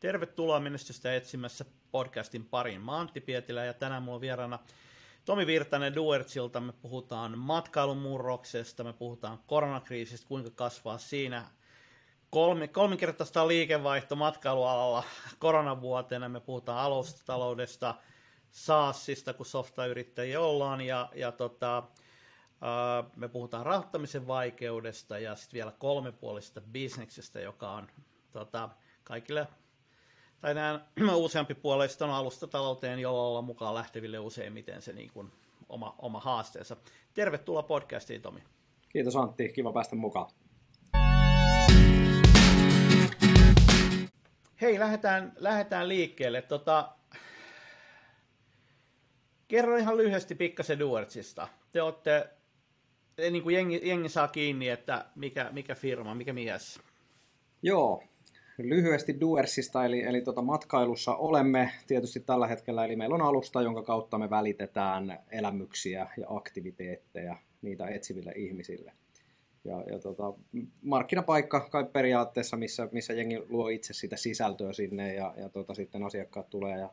Tervetuloa menestystä etsimässä podcastin pariin. Mä Antti Pietilä ja tänään mulla on vieraana Tomi Virtanen Duertsilta. Me puhutaan matkailumurroksesta, me puhutaan koronakriisistä, kuinka kasvaa siinä. Kolmi, kolminkertaista liikevaihto matkailualalla koronavuotena. Me puhutaan alustataloudesta, SaaSista, kun softayrittäjiä ollaan, ja, ja tota, me puhutaan rahoittamisen vaikeudesta ja sitten vielä kolmepuolisesta bisneksestä, joka on tota, kaikille tai nämä useampi puolesta on alustatalouteen, jolla olla mukaan lähteville useimmiten se niin kuin oma, oma haasteensa. Tervetuloa podcastiin, Tomi. Kiitos Antti, kiva päästä mukaan. Hei, lähdetään, lähdetään liikkeelle. Tota, kerro ihan lyhyesti pikkasen Duertsista. Te olette, niin kuin jengi, jengi saa kiinni, että mikä, mikä firma, mikä mies. Joo, lyhyesti Duersista, eli, eli tota matkailussa olemme tietysti tällä hetkellä, eli meillä on alusta, jonka kautta me välitetään elämyksiä ja aktiviteetteja niitä etsiville ihmisille. Ja, ja tota, markkinapaikka kai periaatteessa, missä, missä jengi luo itse sitä sisältöä sinne ja, ja tota, sitten asiakkaat tulee ja,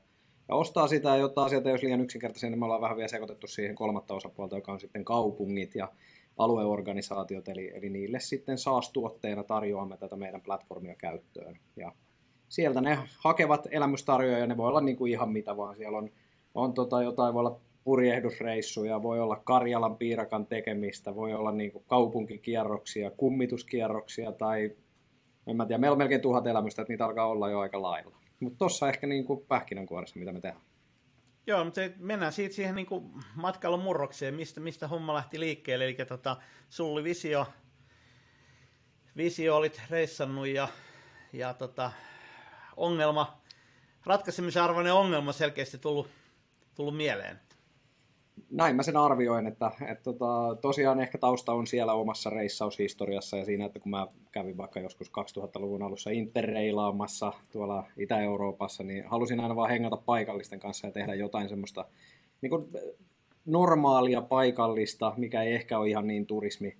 ja ostaa sitä, jotta asiat ei olisi liian yksinkertaisia, niin me ollaan vähän vielä sekoitettu siihen kolmatta osapuolta, joka on sitten kaupungit ja alueorganisaatiot, eli, eli niille sitten SaaS-tuotteena tarjoamme tätä meidän platformia käyttöön. Ja sieltä ne hakevat elämystarjoajia, ne voi olla niin kuin ihan mitä vaan. Siellä on, on tota jotain, voi olla purjehdusreissuja, voi olla Karjalan piirakan tekemistä, voi olla niin kuin kaupunkikierroksia, kummituskierroksia tai en mä tiedä, meillä on melkein tuhat elämystä, että niitä alkaa olla jo aika lailla. Mutta tossa ehkä niin kuin pähkinänkuoressa, mitä me tehdään. Joo, mutta mennään siitä siihen niin kuin matkailun murrokseen, mistä, mistä homma lähti liikkeelle. Eli tota, sulla oli visio, visio olit reissannut ja, ja tota, ongelma, ratkaisemisarvoinen ongelma selkeästi tullut, tullut mieleen näin mä sen arvioin, että, että tota, tosiaan ehkä tausta on siellä omassa reissaushistoriassa ja siinä, että kun mä kävin vaikka joskus 2000-luvun alussa interreilaamassa tuolla Itä-Euroopassa, niin halusin aina vaan hengata paikallisten kanssa ja tehdä jotain semmoista niin kuin normaalia paikallista, mikä ei ehkä ole ihan niin turismi,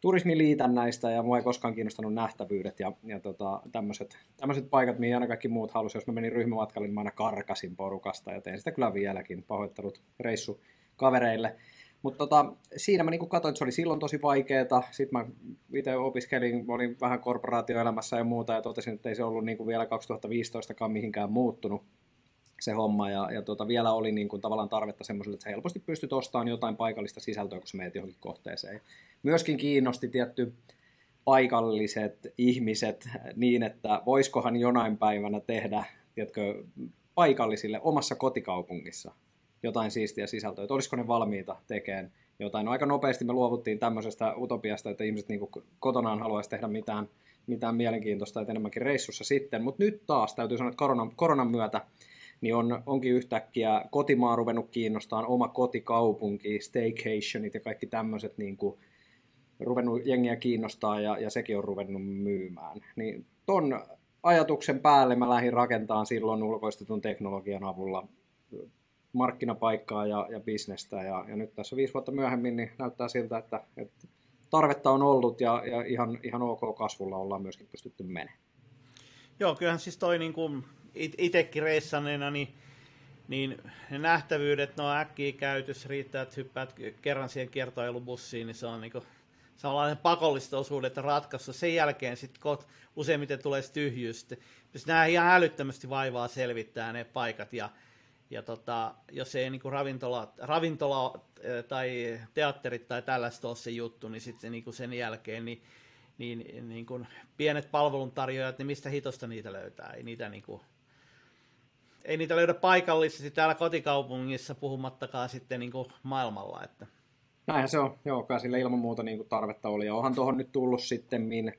turismiliitännäistä ja mua ei koskaan kiinnostanut nähtävyydet ja, ja tota, tämmöiset, paikat, mihin aina kaikki muut halusivat. Jos mä menin ryhmämatkalle, niin mä aina karkasin porukasta ja tein sitä kyllä vieläkin. Pahoittelut reissu kavereille. Mutta tota, siinä mä niinku katsoin, että se oli silloin tosi vaikeaa. Sitten mä itse opiskelin, olin vähän korporaatioelämässä ja muuta ja totesin, että ei se ollut niinku vielä 2015kaan mihinkään muuttunut se homma. Ja, ja tota, vielä oli niinku tavallaan tarvetta semmoiselle, että sä helposti pystyt ostamaan jotain paikallista sisältöä, kun sä menet johonkin kohteeseen. Myöskin kiinnosti tietty paikalliset ihmiset niin, että voisikohan jonain päivänä tehdä tiedätkö, paikallisille omassa kotikaupungissa jotain siistiä sisältöä, että olisiko ne valmiita tekemään jotain. No, aika nopeasti me luovuttiin tämmöisestä utopiasta, että ihmiset niin kotonaan haluaisi tehdä mitään, mitään mielenkiintoista, että enemmänkin reissussa sitten. Mutta nyt taas täytyy sanoa, että koronan, koronan myötä niin on, onkin yhtäkkiä kotimaa ruvennut kiinnostaa, oma kotikaupunki, staycationit ja kaikki tämmöiset niin ruvennut jengiä kiinnostaa ja, ja sekin on ruvennut myymään. Niin ton ajatuksen päälle mä lähdin rakentamaan silloin ulkoistetun teknologian avulla markkinapaikkaa ja, ja bisnestä. Ja, ja nyt tässä viisi vuotta myöhemmin niin näyttää siltä, että, että tarvetta on ollut ja, ja ihan, ihan ok kasvulla ollaan myöskin pystytty menemään. Joo, kyllähän siis toi niin kuin itsekin reissaneena, niin, niin ne nähtävyydet, no äkkiä käytössä riittää, että hyppäät kerran siihen kiertoilubussiin, niin se on niin kuin, samanlainen pakollista osuudet ratkaisu. Sen jälkeen sitten useimmiten tulee tyhjyys. Nämä ihan älyttömästi vaivaa selvittää ne paikat ja ja tota, jos ei niin ravintola, ravintola tai teatterit tai tällaista ole se juttu, niin sitten niin sen jälkeen niin, niin, niin kuin pienet palveluntarjoajat, niin mistä hitosta niitä löytää? Ei niitä, niin kuin, ei niitä löydä paikallisesti täällä kotikaupungissa, puhumattakaan sitten niin kuin maailmalla. Että. Näinhän se on, joo, kai sillä ilman muuta niin kuin tarvetta oli. Ja onhan tuohon nyt tullut sitten min,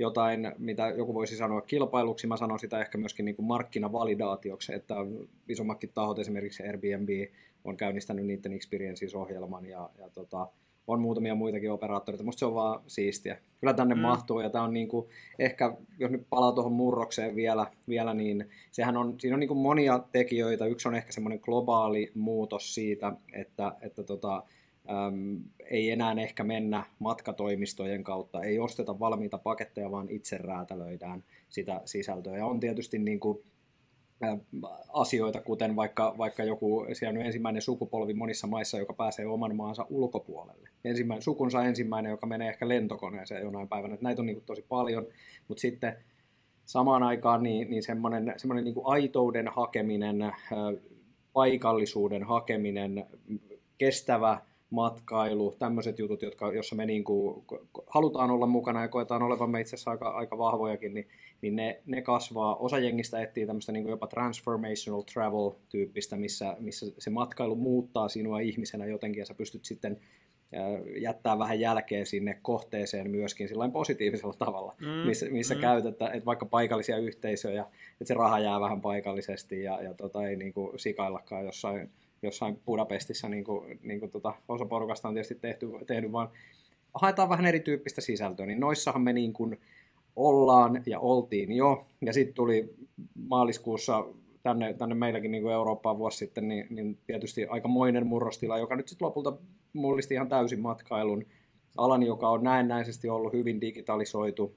jotain, mitä joku voisi sanoa kilpailuksi, mä sanon sitä ehkä myöskin niin kuin markkinavalidaatioksi, että isommatkin tahot, esimerkiksi Airbnb, on käynnistänyt niiden experiences-ohjelman ja, ja tota, on muutamia muitakin operaattoreita, musta se on vaan siistiä. Kyllä tänne mm. mahtuu ja tämä on niinku, ehkä, jos nyt palaa tuohon murrokseen vielä, vielä niin sehän on, siinä on niinku monia tekijöitä. Yksi on ehkä semmoinen globaali muutos siitä, että, että tota, ei enää ehkä mennä matkatoimistojen kautta, ei osteta valmiita paketteja, vaan itse räätälöidään sitä sisältöä. Ja on tietysti niin kuin asioita, kuten vaikka, vaikka joku, siellä on ensimmäinen sukupolvi monissa maissa, joka pääsee oman maansa ulkopuolelle. Ensimmäinen, sukunsa ensimmäinen, joka menee ehkä lentokoneeseen jonain päivänä. Että näitä on niin tosi paljon, mutta sitten samaan aikaan niin, niin semmoinen, semmoinen niin aitouden hakeminen, paikallisuuden hakeminen, kestävä matkailu, tämmöiset jutut, jotka, jossa me niin kuin halutaan olla mukana ja koetaan olevamme itse asiassa aika, aika vahvojakin, niin, niin ne, ne kasvaa. Osa jengistä etsii tämmöistä niin kuin jopa transformational travel-tyyppistä, missä, missä se matkailu muuttaa sinua ihmisenä jotenkin ja sä pystyt sitten jättää vähän jälkeä sinne kohteeseen myöskin sillä positiivisella tavalla, mm, missä, missä mm. käytät, että vaikka paikallisia yhteisöjä, että se raha jää vähän paikallisesti ja, ja tota, ei niin kuin sikaillakaan jossain jossain Budapestissa, niin kuin, niin kuin tota, osa porukasta on tietysti tehty, tehnyt, vaan haetaan vähän erityyppistä sisältöä, niin noissahan me niin kuin ollaan ja oltiin jo, ja sitten tuli maaliskuussa tänne, tänne meilläkin niin kuin Eurooppaan vuosi sitten, niin, niin tietysti aikamoinen murrostila, joka nyt sitten lopulta mullisti ihan täysin matkailun. Alan, joka on näennäisesti ollut hyvin digitalisoitu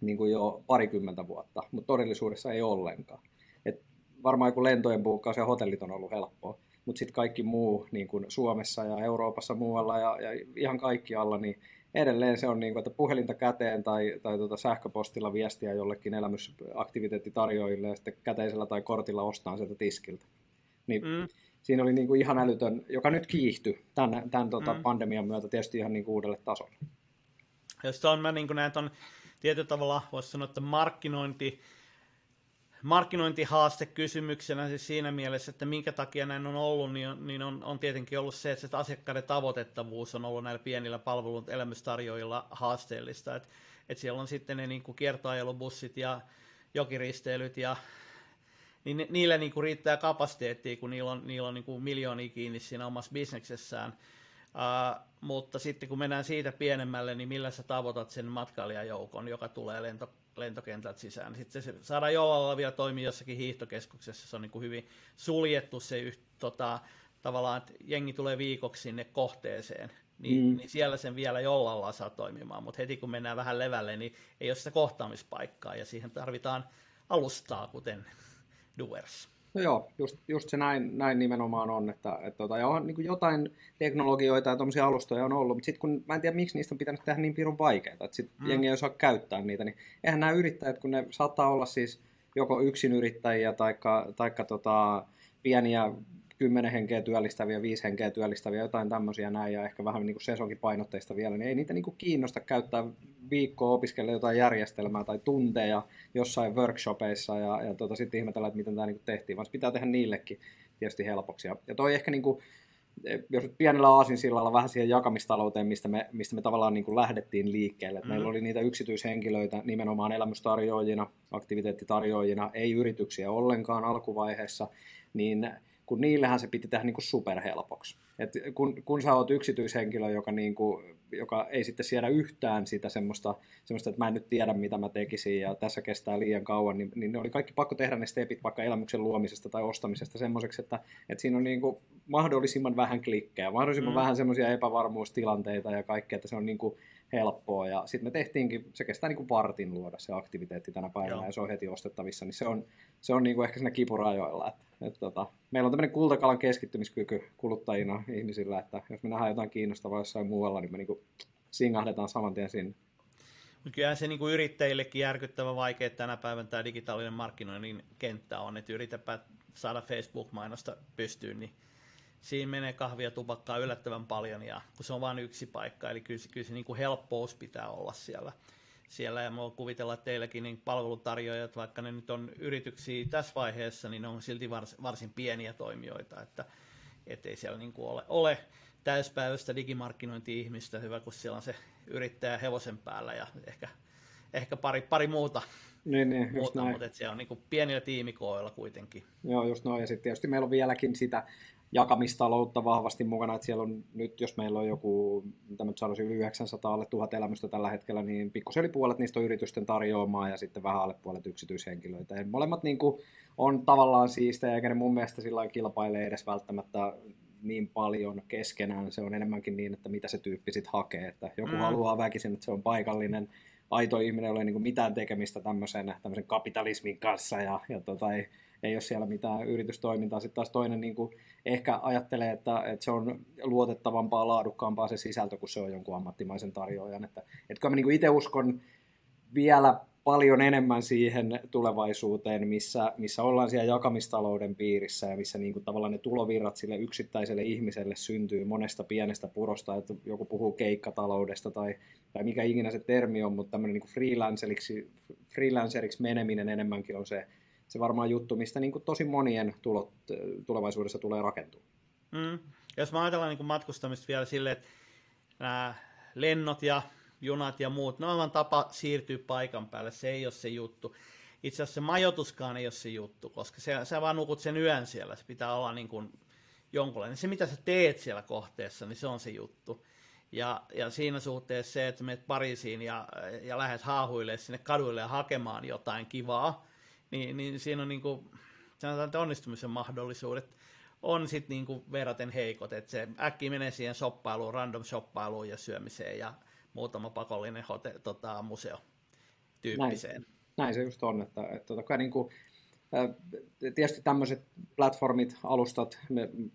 niin kuin jo parikymmentä vuotta, mutta todellisuudessa ei ollenkaan. Et varmaan joku lentojen buukkaus ja hotellit on ollut helppoa, mutta sitten kaikki muu niin kuin Suomessa ja Euroopassa muualla ja, ja ihan kaikkialla, niin edelleen se on niin kuin, että puhelinta käteen tai, tai tuota sähköpostilla viestiä jollekin elämysaktiviteettitarjoajille ja sitten käteisellä tai kortilla ostaa sieltä tiskiltä. Niin mm. Siinä oli niin kuin ihan älytön, joka nyt kiihtyi tämän, tämän tuota mm. pandemian myötä tietysti ihan niin kuin uudelle tasolle. Ja on, mä niin näen on tietyllä tavalla, voisi sanoa, että markkinointi, markkinointihaaste kysymyksenä siis siinä mielessä, että minkä takia näin on ollut, niin on, niin on, on tietenkin ollut se, että asiakkaiden tavoitettavuus on ollut näillä pienillä palvelun elämystarjoajilla haasteellista. Että et siellä on sitten ne niin kuin kiertoajelubussit ja jokiristeilyt ja niin niille niin kuin riittää kapasiteettia, kun niillä on, niillä on niin kuin miljoonia kiinni siinä omassa bisneksessään. Uh, mutta sitten kun mennään siitä pienemmälle, niin millä sä tavoitat sen matkailijajoukon, joka tulee lento, lentokentältä sisään. Niin sitten se saadaan jollain vielä toimia jossakin hiihtokeskuksessa, se on niin kuin hyvin suljettu se yht, tota, tavallaan, että jengi tulee viikoksi sinne kohteeseen, niin, mm. niin siellä sen vielä jollain saa toimimaan, mutta heti kun mennään vähän levälle, niin ei ole sitä kohtaamispaikkaa, ja siihen tarvitaan alustaa, kuten Doers. No joo, just, just se näin, näin nimenomaan on, että, että tota, ja on niin jotain teknologioita ja tuommoisia alustoja on ollut, mutta sitten kun mä en tiedä, miksi niistä on pitänyt tehdä niin pirun vaikeita, että sitten mm. jengi ei osaa käyttää niitä, niin eihän nämä yrittäjät, kun ne saattaa olla siis joko yksin yrittäjiä tai taikka tota, pieniä kymmenen henkeä työllistäviä, viisi henkeä työllistäviä, jotain tämmöisiä näin, ja ehkä vähän niin kuin sesonkipainotteista vielä, niin ei niitä niin kuin kiinnosta käyttää viikkoa opiskella jotain järjestelmää tai tunteja jossain workshopeissa, ja, ja tota, sitten ihmetellä, että miten tämä niin kuin tehtiin, vaan pitää tehdä niillekin tietysti helpoksi. Ja toi ehkä niin kuin, jos pienellä aasinsillalla vähän siihen jakamistalouteen, mistä me, mistä me tavallaan niin kuin lähdettiin liikkeelle. Mm. Meillä oli niitä yksityishenkilöitä nimenomaan elämystarjoajina, aktiviteettitarjoajina, ei yrityksiä ollenkaan alkuvaiheessa, niin kun niillähän se piti tehdä niin kuin superhelpoksi. Et kun, kun sä oot yksityishenkilö, joka, niin kuin, joka ei sitten siedä yhtään sitä semmoista, semmoista, että mä en nyt tiedä, mitä mä tekisin ja tässä kestää liian kauan, niin, niin ne oli kaikki pakko tehdä ne stepit vaikka elämyksen luomisesta tai ostamisesta semmoiseksi, että, että siinä on niin kuin mahdollisimman vähän klikkejä, mahdollisimman mm. vähän semmoisia epävarmuustilanteita ja kaikkea, että se on niin kuin helppoa. Ja sitten me tehtiinkin, se kestää niin kuin vartin luoda se aktiviteetti tänä päivänä Joo. ja se on heti ostettavissa, niin se on, se on niin kuin ehkä siinä kipurajoilla. Että, että, tota, meillä on tämmöinen kultakalan keskittymiskyky kuluttajina ihmisillä, että jos me nähdään jotain kiinnostavaa jossain muualla, niin me niin kuin singahdetaan saman tien sinne. Mutta kyllähän se niin kuin yrittäjillekin järkyttävä vaikea tänä päivänä tämä digitaalinen markkinoinnin kenttä on, että yritäpä saada Facebook-mainosta pystyyn, niin siinä menee kahvia tupakkaa yllättävän paljon, ja kun se on vain yksi paikka, eli kyllä, kyllä se niin kuin helppous pitää olla siellä. siellä ja mä kuvitella, että teilläkin niin palveluntarjoajat, vaikka ne nyt on yrityksiä tässä vaiheessa, niin ne on silti vars, varsin pieniä toimijoita, että ei siellä niin kuin ole, ole täyspäiväistä digimarkkinointi-ihmistä, hyvä kun siellä on se yrittäjä hevosen päällä ja ehkä, ehkä pari, pari muuta niin, niin, just muuta, näin. mutta se on niin kuin pienillä tiimikoilla kuitenkin. Joo, just noin. Ja sitten tietysti meillä on vieläkin sitä jakamistaloutta vahvasti mukana, että siellä on nyt, jos meillä on joku, mitä nyt sanoisin, yli 900 alle 1000 elämystä tällä hetkellä, niin pikkusen yli puolet niistä on yritysten tarjoamaa ja sitten vähän alle puolet yksityishenkilöitä. Ja molemmat niin kuin, on tavallaan siistejä, eikä ne mun mielestä sillä kilpaile edes välttämättä niin paljon keskenään. Se on enemmänkin niin, että mitä se tyyppi sitten hakee. Että joku mm. haluaa väkisin, että se on paikallinen aito ihminen, ei ole niin mitään tekemistä tämmöisen, tämmöisen kapitalismin kanssa ja, ja tota, ei, ei ole siellä mitään yritystoimintaa. Sitten taas toinen niin kuin ehkä ajattelee, että, että se on luotettavampaa, laadukkaampaa se sisältö, kun se on jonkun ammattimaisen tarjoajan. Että, että kyllä mä niin itse uskon vielä paljon enemmän siihen tulevaisuuteen, missä, missä ollaan siellä jakamistalouden piirissä ja missä niin kuin tavallaan ne tulovirrat sille yksittäiselle ihmiselle syntyy monesta pienestä purosta, että joku puhuu keikkataloudesta tai, tai mikä ikinä se termi on, mutta tämmöinen niin freelanceriksi, freelanceriksi meneminen enemmänkin on se, se varmaan juttu, mistä niin kuin tosi monien tulot tulevaisuudessa tulee rakentua. Mm. Jos mä ajatellaan niin kuin matkustamista vielä silleen, että nämä lennot ja junat ja muut, ne on tapa siirtyä paikan päälle, se ei ole se juttu. Itse asiassa se majoituskaan ei ole se juttu, koska se, sä vaan nukut sen yön siellä, se pitää olla niin kuin jonkunlainen. Se, mitä sä teet siellä kohteessa, niin se on se juttu. Ja, ja siinä suhteessa se, että menet Pariisiin ja, ja lähdet haahuille sinne kaduille ja hakemaan jotain kivaa, niin, niin siinä on niin kuin, sanotaan, että onnistumisen mahdollisuudet on sitten niin kuin verraten heikot, että se äkki menee siihen shoppailuun, random shoppailuun ja syömiseen ja muutama pakollinen hote, tota, museo tyyppiseen. Näin, näin se just on, että, että tota, niin kuin, tietysti tämmöiset platformit, alustat,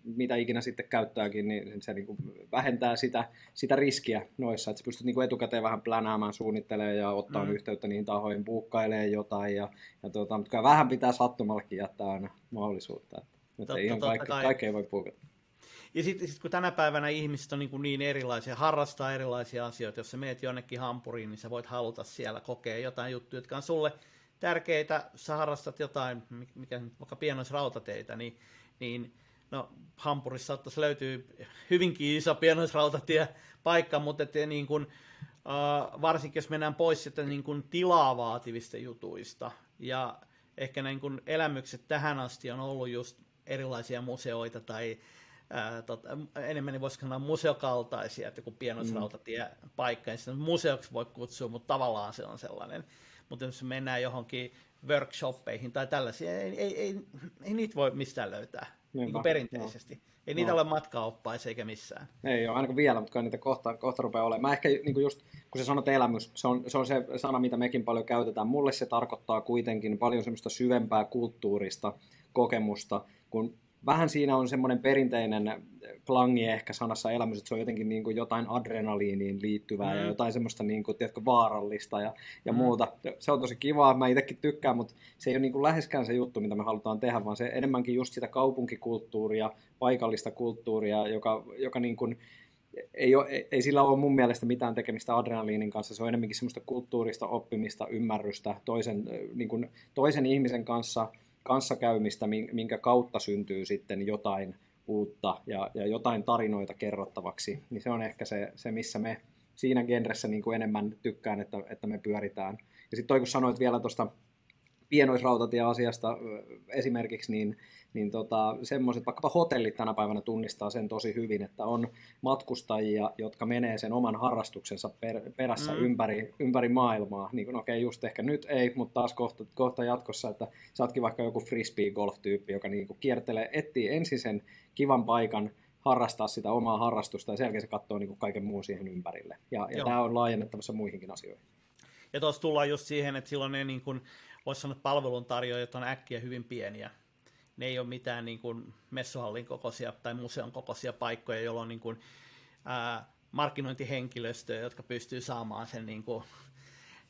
mitä ikinä sitten käyttääkin, niin se niin kuin vähentää sitä, sitä riskiä noissa, että sä pystyt niin kuin etukäteen vähän plänäämään, suunnittelemaan ja ottaa mm. yhteyttä niihin tahoihin, buukkailee jotain, ja, ja tuota, mutta vähän pitää sattumallakin jättää aina mahdollisuutta, että, että ei ihan kaikki, kaikki ei voi puukata. Ja sitten sit kun tänä päivänä ihmiset on niin, kuin niin erilaisia, harrastaa erilaisia asioita, jos sä meet jonnekin hampuriin, niin sä voit haluta siellä kokea jotain juttuja, jotka on sulle tärkeitä, sä harrastat jotain, mikä vaikka pienoisrautateitä, niin, niin no, Hampurissa saattaisi löytyä hyvinkin iso paikka, mutta että niin kuin, uh, varsinkin jos mennään pois sitten niin kuin tilaa vaativista jutuista, ja ehkä niin kuin elämykset tähän asti on ollut just erilaisia museoita tai ää, tota, enemmän niin voisiko sanoa museokaltaisia, että joku pienoisrautatie paikka, niin sitä museoksi voi kutsua, mutta tavallaan se on sellainen. Mutta jos mennään johonkin workshoppeihin tai tällaisia, ei, ei, ei, ei niitä voi mistään löytää niin kuin perinteisesti. No. Ei niitä no. ole matkaoppaissa eikä missään. Ei ole, ainakaan vielä, mutta niitä kohta, kohta rupeaa olemaan. Mä ehkä niin kuin just, kun se sanot elämys, se on, se on se sana, mitä mekin paljon käytetään. Mulle se tarkoittaa kuitenkin paljon semmoista syvempää kulttuurista kokemusta, kun vähän siinä on semmoinen perinteinen klangi ehkä sanassa elämys, että se on jotenkin niin kuin jotain adrenaliiniin liittyvää mm. ja jotain semmoista niin kuin, tiedätkö, vaarallista ja, ja mm. muuta. Se on tosi kivaa, mä itsekin tykkään, mutta se ei ole niin kuin läheskään se juttu, mitä me halutaan tehdä, vaan se enemmänkin just sitä kaupunkikulttuuria, paikallista kulttuuria, joka, joka niin kuin, ei, ole, ei, ei sillä ole mun mielestä mitään tekemistä adrenaliinin kanssa, se on enemmänkin semmoista kulttuurista oppimista, ymmärrystä toisen, niin kuin, toisen ihmisen kanssa – kanssakäymistä, minkä kautta syntyy sitten jotain uutta ja, ja jotain tarinoita kerrottavaksi, niin se on ehkä se, se missä me siinä genressä niin kuin enemmän tykkään, että, että me pyöritään. Ja sitten toi kun sanoit vielä tuosta pienoisrautatie-asiasta esimerkiksi, niin niin tota, semmoiset, vaikkapa hotellit tänä päivänä tunnistaa sen tosi hyvin, että on matkustajia, jotka menee sen oman harrastuksensa per, perässä mm. ympäri, ympäri maailmaa. Niin kuin, okei, okay, just ehkä nyt ei, mutta taas kohta, kohta jatkossa, että sä ootkin vaikka joku frisbee-golf-tyyppi, joka niin kuin kiertelee, etsii ensin sen kivan paikan, harrastaa sitä omaa harrastusta ja sen jälkeen se katsoo niin kuin kaiken muun siihen ympärille. Ja, ja tämä on laajennettavassa muihinkin asioihin. Ja tuossa tullaan just siihen, että silloin ne niin kuin, voisi sanoa, palveluntarjoajat on äkkiä hyvin pieniä ne ei ole mitään niin kuin messuhallin kokoisia tai museon kokoisia paikkoja, jolloin niin kuin, ää, markkinointihenkilöstöä, jotka pystyy saamaan sen niin kuin,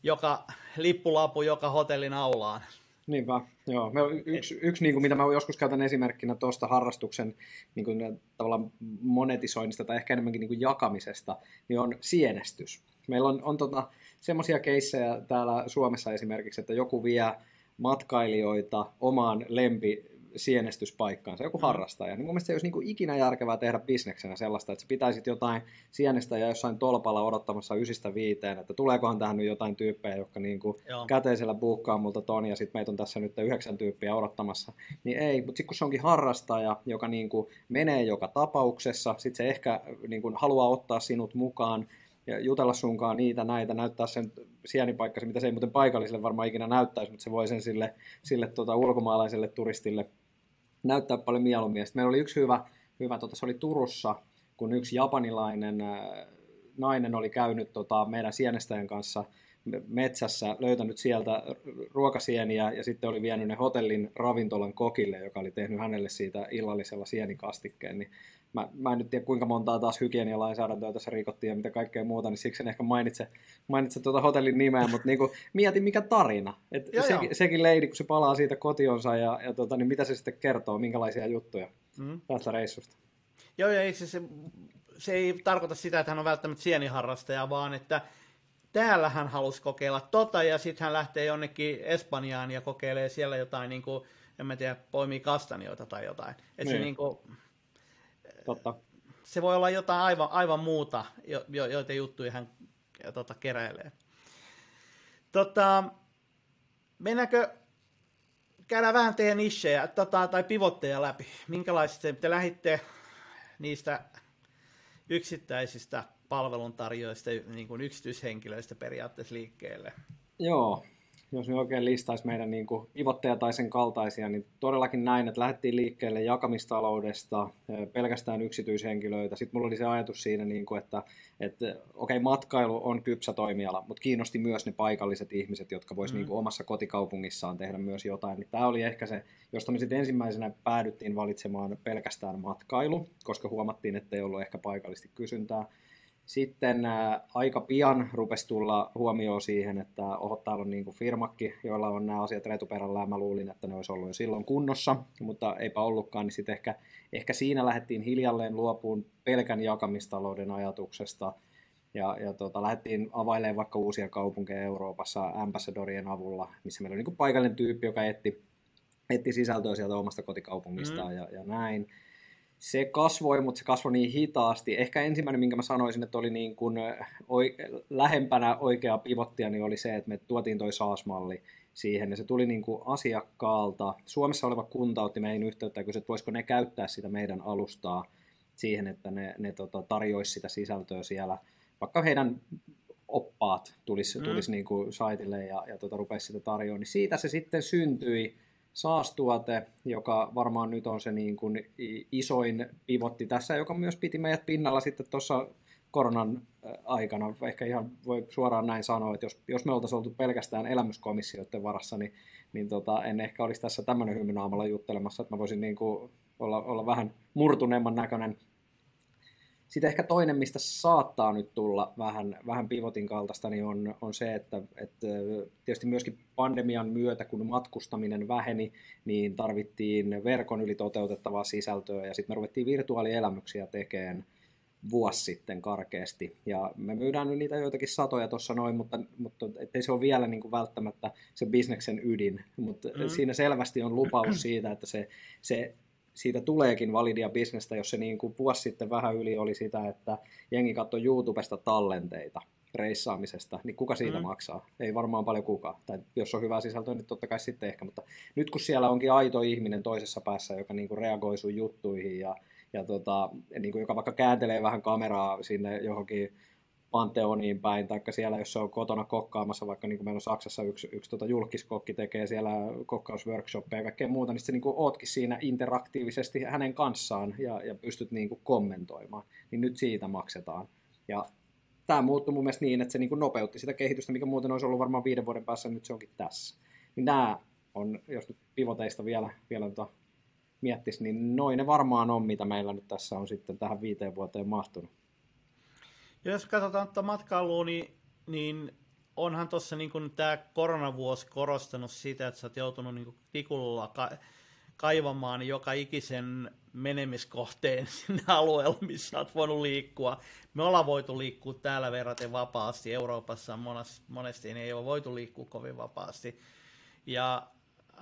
joka lippulapu joka hotellin aulaan. Niinpä, joo. Me yksi, yksi niin kuin, mitä mä joskus käytän esimerkkinä tuosta harrastuksen niin kuin, tavallaan monetisoinnista tai ehkä enemmänkin niin kuin jakamisesta, niin on sienestys. Meillä on, on tota, semmoisia keissejä täällä Suomessa esimerkiksi, että joku vie matkailijoita omaan lempi sienestyspaikkaansa, joku mm. harrastaja, niin mun mielestä se olisi niin kuin ikinä järkevää tehdä bisneksenä sellaista, että sä pitäisit jotain ja jossain tolpalla odottamassa ysistä viiteen, että tuleekohan tähän nyt jotain tyyppejä, jotka niin kuin käteisellä buukkaa multa ton ja sitten meitä on tässä nyt yhdeksän tyyppiä odottamassa, niin ei, mutta sitten kun se onkin harrastaja, joka niin kuin menee joka tapauksessa, sitten se ehkä niin kuin haluaa ottaa sinut mukaan, ja jutella sunkaan niitä näitä, näyttää sen sienipaikkasi, mitä se ei muuten paikalliselle varmaan ikinä näyttäisi, mutta se voi sen sille, sille tota, ulkomaalaiselle turistille näyttää paljon mieluummin. Sitten meillä oli yksi hyvä, hyvä tota, se oli Turussa, kun yksi japanilainen äh, nainen oli käynyt tota, meidän sienestäjän kanssa metsässä, löytänyt sieltä ruokasieniä ja sitten oli vienyt ne hotellin ravintolan kokille, joka oli tehnyt hänelle siitä illallisella sienikastikkeen, niin mä, mä en nyt tiedä kuinka montaa taas hygienialainsäädäntöä tässä rikottiin ja mitä kaikkea muuta, niin siksi en ehkä mainitse, mainitse tuota hotellin nimeä, mutta niin kuin, mietin mikä tarina. Et joo, sekin, joo. sekin leidi, kun se palaa siitä kotionsa ja, ja tota, niin mitä se sitten kertoo, minkälaisia juttuja mm. tästä reissusta. Joo, ja se, se, se ei tarkoita sitä, että hän on välttämättä sieniharrastaja, vaan että täällä hän halusi kokeilla tota, ja sitten hän lähtee jonnekin Espanjaan ja kokeilee siellä jotain, niin kuin, en mä tiedä, poimii kastanjoita tai jotain. Et niin. se niin kuin, Totta. Se voi olla jotain aivan, aivan muuta, jo, jo, joita juttuja hän tota, keräilee. Tota, mennäänkö, käydään vähän teidän nichejä tota, tai pivotteja läpi. Minkälaiset te lähditte niistä yksittäisistä palveluntarjoajista, niin kuin yksityishenkilöistä periaatteessa liikkeelle? Joo, jos me oikein listaisi meidän niin kuin pivotteja tai sen kaltaisia, niin todellakin näin, että lähdettiin liikkeelle jakamistaloudesta, pelkästään yksityishenkilöitä. Sitten mulla oli se ajatus siinä, niin kuin, että, että okei, okay, matkailu on kypsä toimiala, mutta kiinnosti myös ne paikalliset ihmiset, jotka voisivat mm. niin omassa kotikaupungissaan tehdä myös jotain. Niin tämä oli ehkä se, josta me sitten ensimmäisenä päädyttiin valitsemaan pelkästään matkailu, koska huomattiin, että ei ollut ehkä paikallisesti kysyntää. Sitten ää, aika pian rupesi tulla huomioon siihen, että oho, täällä on niin firmakki, joilla on nämä asiat retuperällä, mä luulin, että ne olisi ollut jo silloin kunnossa, mutta eipä ollutkaan, niin sitten ehkä, ehkä siinä lähdettiin hiljalleen luopuun pelkän jakamistalouden ajatuksesta, ja, ja tota, lähdettiin availemaan vaikka uusia kaupunkeja Euroopassa Ambassadorien avulla, missä meillä oli niin paikallinen tyyppi, joka etti, etti sisältöä sieltä omasta kotikaupungistaan mm. ja, ja näin se kasvoi, mutta se kasvoi niin hitaasti. Ehkä ensimmäinen, minkä mä sanoisin, että oli niin kuin oike- lähempänä oikeaa pivottia, niin oli se, että me tuotiin toi SaaS-malli siihen, ja se tuli niin kuin asiakkaalta. Suomessa oleva kunta otti meihin yhteyttä ja kysyi, että voisiko ne käyttää sitä meidän alustaa siihen, että ne, ne tota, tarjoisi sitä sisältöä siellä, vaikka heidän oppaat tulisi, mm. tulisi niin kuin saitille ja, ja tota, rupesi sitä tarjoamaan, niin siitä se sitten syntyi SaaS-tuote, joka varmaan nyt on se niin kuin isoin pivotti tässä, joka myös piti meidät pinnalla sitten tuossa koronan aikana. Ehkä ihan voi suoraan näin sanoa, että jos, jos me oltaisiin oltu pelkästään elämyskomissioiden varassa, niin, niin tota, en ehkä olisi tässä tämmöinen hymynaamalla juttelemassa, että mä voisin niin kuin olla, olla vähän murtuneemman näköinen sitten ehkä toinen, mistä saattaa nyt tulla vähän, vähän pivotin kaltaista, niin on, on se, että, että tietysti myöskin pandemian myötä, kun matkustaminen väheni, niin tarvittiin verkon yli toteutettavaa sisältöä ja sitten me ruvettiin virtuaalielämyksiä tekemään vuosi sitten karkeasti. Ja me myydään nyt niitä joitakin satoja tuossa noin, mutta, mutta ettei se ole vielä niin kuin välttämättä se bisneksen ydin. Mutta mm. siinä selvästi on lupaus siitä, että se, se siitä tuleekin validia bisnestä, jos se niin kuin vuosi sitten vähän yli oli sitä, että jengi katsoi YouTubesta tallenteita reissaamisesta, niin kuka siitä mm. maksaa? Ei varmaan paljon kukaan. Tai jos on hyvä sisältö, niin totta kai sitten ehkä. Mutta nyt kun siellä onkin aito ihminen toisessa päässä, joka niin kuin reagoi sun juttuihin ja, ja tota, niin kuin joka vaikka kääntelee vähän kameraa sinne johonkin Panteoniin päin, tai siellä, jos se on kotona kokkaamassa, vaikka niin kuin meillä on Saksassa yksi, yksi tota julkiskokki tekee siellä kokkausworkshoppeja ja kaikkea muuta, niin sitten niin kuin ootkin siinä interaktiivisesti hänen kanssaan ja, ja pystyt niin kuin kommentoimaan, niin nyt siitä maksetaan. Ja tämä muuttui mun mielestä niin, että se niin kuin nopeutti sitä kehitystä, mikä muuten olisi ollut varmaan viiden vuoden päässä, nyt se onkin tässä. Niin nämä on, jos nyt pivoteista vielä, vielä tota miettisi, niin noin ne varmaan on, mitä meillä nyt tässä on sitten tähän viiteen vuoteen mahtunut. Jos katsotaan tuota matkailua, niin, niin onhan tuossa niin tämä koronavuosi korostanut sitä, että sä oot joutunut niin tikulla ka- kaivamaan joka ikisen menemiskohteen sinne alueelle, missä oot voinut liikkua. Me ollaan voitu liikkua täällä verraten vapaasti. Euroopassa monesti ei ole voitu liikkua kovin vapaasti. Ja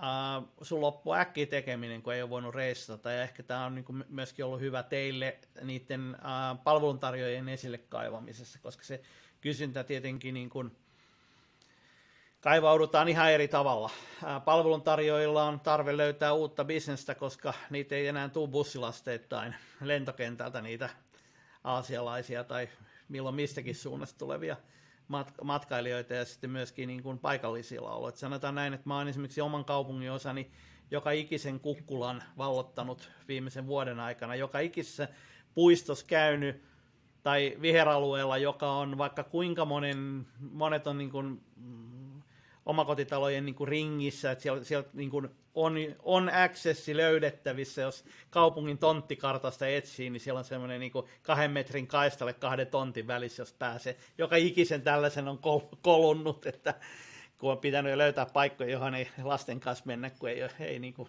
äh, sun loppu äkkiä tekeminen, kun ei ole voinut reissata. Ja ehkä tämä on niin myöskin ollut hyvä teille niiden äh, palveluntarjoajien esille kaivamisessa, koska se kysyntä tietenkin niin kuin kaivaudutaan ihan eri tavalla. Äh, palveluntarjoajilla on tarve löytää uutta bisnestä, koska niitä ei enää tule bussilasteittain lentokentältä niitä aasialaisia tai milloin mistäkin suunnasta tulevia matkailijoita ja sitten myöskin niin kuin paikallisia lauloja. Sanotaan näin, että mä oon esimerkiksi oman kaupungin osani joka ikisen kukkulan vallottanut viimeisen vuoden aikana, joka ikisessä puistossa käynyt tai viheralueella, joka on vaikka kuinka monen, monet on niin kuin, mm, omakotitalojen niin kuin ringissä, että siellä, siellä niin kuin on, on accessi löydettävissä, jos kaupungin tonttikartasta etsii, niin siellä on semmoinen niin kahden metrin kaistalle kahden tontin välissä, jos pääsee. Joka ikisen tällaisen on kolunnut, että kun on pitänyt löytää paikkoja, johon ei lasten kanssa mennä, kun ei, ei niin kuin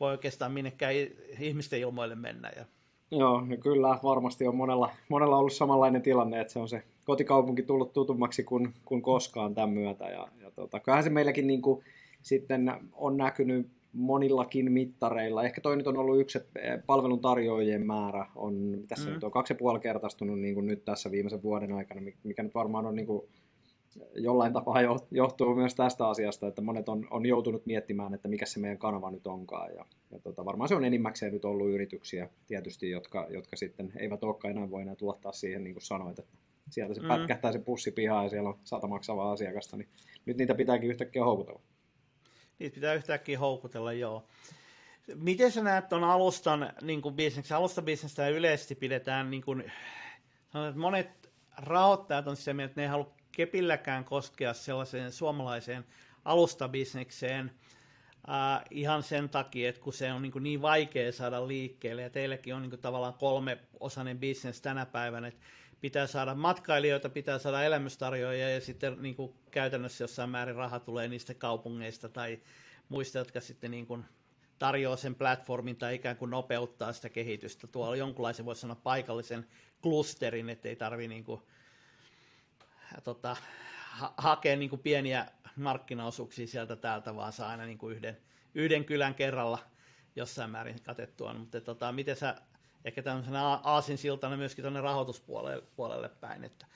voi oikeastaan minnekään ihmisten ilmoille mennä. Ja... Joo, no kyllä varmasti on monella, monella ollut samanlainen tilanne, että se on se kotikaupunki tullut tutummaksi kuin, kuin koskaan tämän myötä. Ja, ja tota, kyllähän se meilläkin niin kuin, sitten on näkynyt monillakin mittareilla. Ehkä toi nyt on ollut yksi, että palvelun tarjoajien määrä on, mitä se mm. nyt on, kaksi ja puoli kertaistunut niin kuin nyt tässä viimeisen vuoden aikana, mikä nyt varmaan on niin kuin, jollain tapaa johtuu myös tästä asiasta, että monet on, on joutunut miettimään, että mikä se meidän kanava nyt onkaan. Ja, ja tota, varmaan se on enimmäkseen nyt ollut yrityksiä tietysti, jotka, jotka sitten eivät olekaan enää voineet luottaa siihen, niin kuin sanoit, että sieltä se mm. pätkähtää se pussi pihaa ja siellä on sata maksavaa asiakasta, niin nyt niitä pitääkin yhtäkkiä houkutella. Niitä pitää yhtäkkiä houkutella, joo. Miten sä näet tuon alustan niin kuin bisneksen? Alustabisnestä yleisesti pidetään, niin kuin, että monet rahoittajat on se että ne ei halua kepilläkään koskea sellaiseen suomalaiseen alustabisnekseen äh, ihan sen takia, että kun se on niin, kuin niin vaikea saada liikkeelle, ja teilläkin on niin kuin tavallaan kolme-osainen bisnes tänä päivänä, että pitää saada matkailijoita, pitää saada elämystarjoajia, ja sitten niin kuin käytännössä jossain määrin raha tulee niistä kaupungeista tai muista, jotka sitten niin kuin tarjoaa sen platformin tai ikään kuin nopeuttaa sitä kehitystä. Tuolla jonkunlaisen voisi sanoa paikallisen klusterin, ettei tarvitse niin kuin tota, ha- hakea niin kuin pieniä markkinaosuuksia sieltä täältä, vaan saa aina niin kuin yhden, yhden kylän kerralla jossain määrin katettua. Mutta tota, miten sä ehkä tämmöisenä aasinsiltana myöskin tuonne rahoituspuolelle puolelle päin? Että...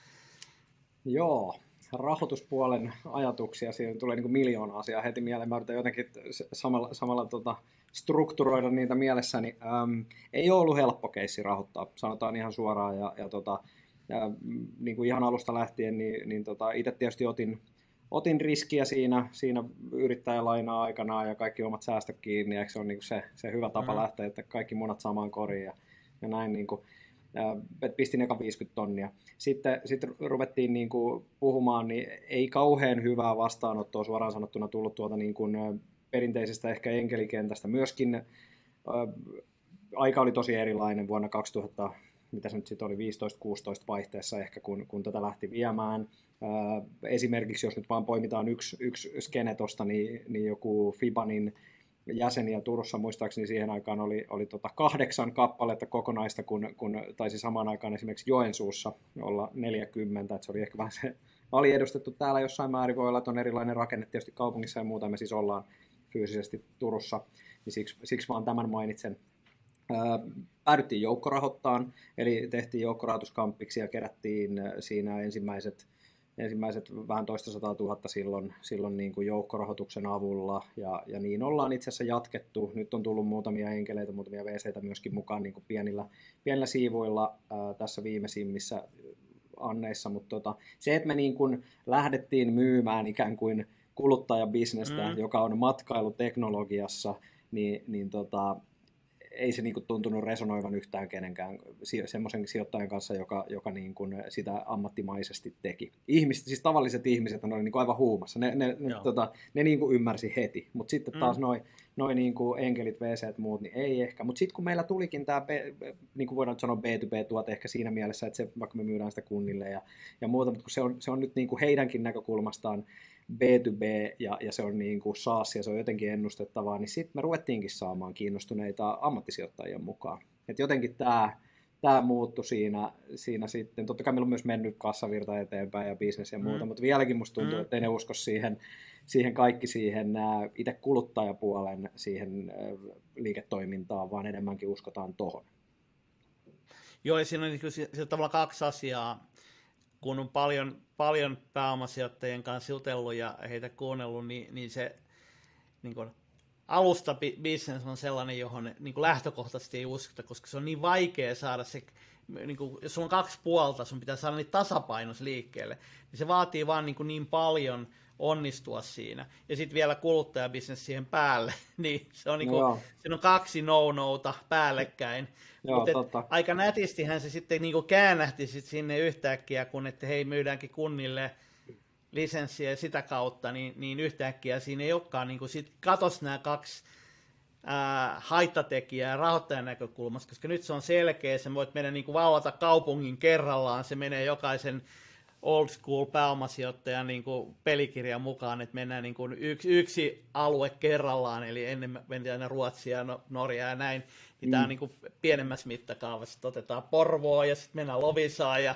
Joo, rahoituspuolen ajatuksia, siinä tulee niin kuin miljoona asiaa heti mieleen. Mä yritän jotenkin samalla, samalla tota, strukturoida niitä mielessäni. Ähm, ei ole ollut helppo keissi rahoittaa, sanotaan ihan suoraan. Ja, ja tota, ja mm, niin kuin ihan alusta lähtien, niin, niin tota, itse tietysti otin, otin riskiä siinä, siinä yrittäjälainaa aikanaan ja kaikki omat säästöt kiinni, ja se on niin kuin se, se hyvä tapa mm. lähteä, että kaikki munat samaan koriin ja, ja näin niin kuin, ja pistin eka 50 tonnia. Sitten, sitten ruvettiin niin kuin puhumaan, niin ei kauhean hyvää vastaanottoa suoraan sanottuna tullut tuolta niin kuin perinteisestä ehkä enkelikentästä. Myöskin aika oli tosi erilainen vuonna 2000 mitä se nyt sitten oli, 15-16 vaihteessa ehkä, kun, kun tätä lähti viemään. Ää, esimerkiksi jos nyt vaan poimitaan yksi, yksi skene tuosta, niin, niin joku Fibanin jäseniä Turussa. Muistaakseni siihen aikaan oli, oli tota kahdeksan kappaletta kokonaista, kun, kun taisi samaan aikaan esimerkiksi Joensuussa olla 40, että se oli ehkä vähän se aliedustettu täällä jossain määrin, voi olla, että on erilainen rakenne tietysti kaupungissa ja muuta, me siis ollaan fyysisesti Turussa, niin siksi, siksi vaan tämän mainitsen. Päädyttiin joukkorahoittaan, eli tehtiin joukkorahoituskampiksi ja kerättiin siinä ensimmäiset, ensimmäiset vähän toista sataa tuhatta silloin, silloin niin kuin joukkorahoituksen avulla, ja, ja niin ollaan itse asiassa jatkettu. Nyt on tullut muutamia enkeleitä, muutamia VCitä myöskin mukaan niin kuin pienillä, pienillä siivuilla ää, tässä viimeisimmissä anneissa, mutta tota, se, että me niin kuin lähdettiin myymään ikään kuin kuluttajabisnestä, mm. joka on matkailuteknologiassa, niin, niin tota, ei se niinku tuntunut resonoivan yhtään kenenkään semmoisen sijoittajan kanssa, joka, joka niinku sitä ammattimaisesti teki. Ihmiset, siis tavalliset ihmiset oli niinku aivan huumassa, ne, ne, ne, tota, ne niinku ymmärsi heti, mutta sitten taas mm. noin noi niinku enkelit, ja muut, niin ei ehkä. Mutta sitten kun meillä tulikin tämä, niin kuin voidaan sanoa B2B-tuote ehkä siinä mielessä, että se, vaikka me myydään sitä kunnille ja, ja muuta, mutta kun se on, se on nyt niinku heidänkin näkökulmastaan B2B ja, ja se on niin kuin SaaS ja se on jotenkin ennustettavaa, niin sitten me ruvettiinkin saamaan kiinnostuneita ammattisijoittajia mukaan. Et jotenkin tämä tämä muuttui siinä, siinä sitten. Totta kai meillä on myös mennyt kassavirta eteenpäin ja bisnes ja muuta, mm. mutta vieläkin musta tuntuu, mm. että ei ne usko siihen, siihen kaikki siihen itse kuluttajapuolen siihen liiketoimintaan, vaan enemmänkin uskotaan tuohon. Joo, ja siinä on niin tavallaan kaksi asiaa kun on paljon, paljon pääomasijoittajien kanssa jutellut ja heitä kuunnellut, niin, niin se niin kuin, alusta business on sellainen, johon niin kuin lähtökohtaisesti ei uskota, koska se on niin vaikea saada se niin kuin, jos sulla on kaksi puolta, sun pitää saada niitä tasapainos liikkeelle, niin se vaatii vaan niin, kuin niin paljon onnistua siinä. Ja sitten vielä kuluttajabisnes siihen päälle, niin se on, niin kuin, siinä on kaksi no-nouta päällekkäin. Joo, Mutta aika nätistihän se sitten niin kuin käännähti sit sinne yhtäkkiä, kun että hei, myydäänkin kunnille lisenssiä sitä kautta, niin, niin yhtäkkiä siinä ei olekaan, niin kuin sit katos nämä kaksi ää, haittatekijää rahoittajan näkökulmasta, koska nyt se on selkeä, se voit mennä niin kuin valvota kaupungin kerrallaan, se menee jokaisen old school pääomasijoittajan niin kuin pelikirjan mukaan, että mennään niin kuin yksi, yksi alue kerrallaan, eli ennen mentiin aina Ruotsia, no, Norjaa ja näin, niin mm. tämä on niin kuin pienemmässä mittakaavassa, että otetaan Porvoa ja sitten mennään Lovisaan ja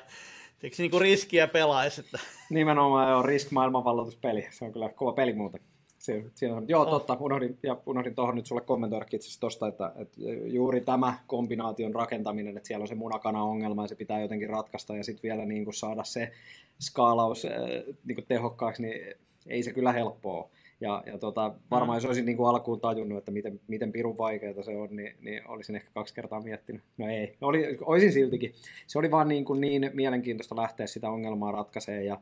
Eikö niin kuin riskiä pelaisi? Että... Nimenomaan joo, risk maailmanvalloituspeli. Se on kyllä kova peli muuten. Siinä, on, joo, oh. totta, unohdin, ja unohdin tuohon nyt sulle kommentoida itse tosta, että, että, juuri tämä kombinaation rakentaminen, että siellä on se munakana-ongelma ja se pitää jotenkin ratkaista ja sitten vielä niin kuin saada se skaalaus niin kuin tehokkaaksi, niin ei se kyllä helppoa. Ja, ja tota, varmaan mm. jos olisin niin kuin alkuun tajunnut, että miten, miten pirun vaikeaa se on, niin, niin olisin ehkä kaksi kertaa miettinyt. No ei, oli, olisin siltikin. Se oli vaan niin, kuin niin mielenkiintoista lähteä sitä ongelmaa ratkaisemaan. Ja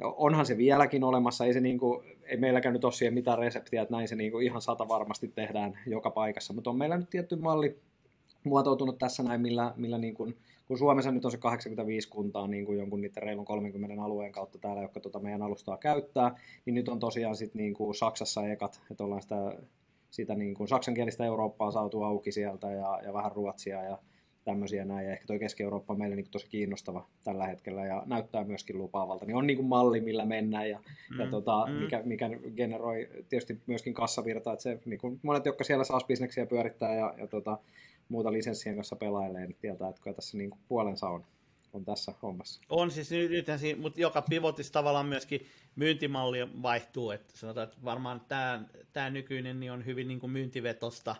onhan se vieläkin olemassa, ei, se niin kuin, ei meilläkään nyt ole siihen mitään reseptiä, että näin se niin kuin ihan sata varmasti tehdään joka paikassa. Mutta on meillä nyt tietty malli muotoutunut tässä näin, millä, millä niin kuin, kun Suomessa nyt on se 85 kuntaa niin kuin jonkun niiden reilun 30 alueen kautta täällä, jotka tuota meidän alustaa käyttää, niin nyt on tosiaan sitten niin kuin Saksassa ekat, että ollaan sitä, sitä niin kuin saksankielistä Eurooppaa saatu auki sieltä ja, ja vähän Ruotsia ja tämmöisiä näin. Ja ehkä tuo Keski-Eurooppa on meille niin tosi kiinnostava tällä hetkellä ja näyttää myöskin lupaavalta. Niin on niin kuin malli, millä mennään ja, mm, ja tota, mm. mikä, mikä generoi tietysti myöskin kassavirtaa. Että se, niin kuin monet, jotka siellä saa bisneksiä pyörittää ja, ja tota, muuta lisenssien kanssa pelailee, niin tietää, että kyllä tässä niin kuin puolensa on, on tässä hommassa. On siis nyt, nythän siinä, mutta joka pivotissa tavallaan myöskin myyntimalli vaihtuu, että sanotaan, että varmaan tämä, tämä nykyinen niin on hyvin niin kuin myyntivetosta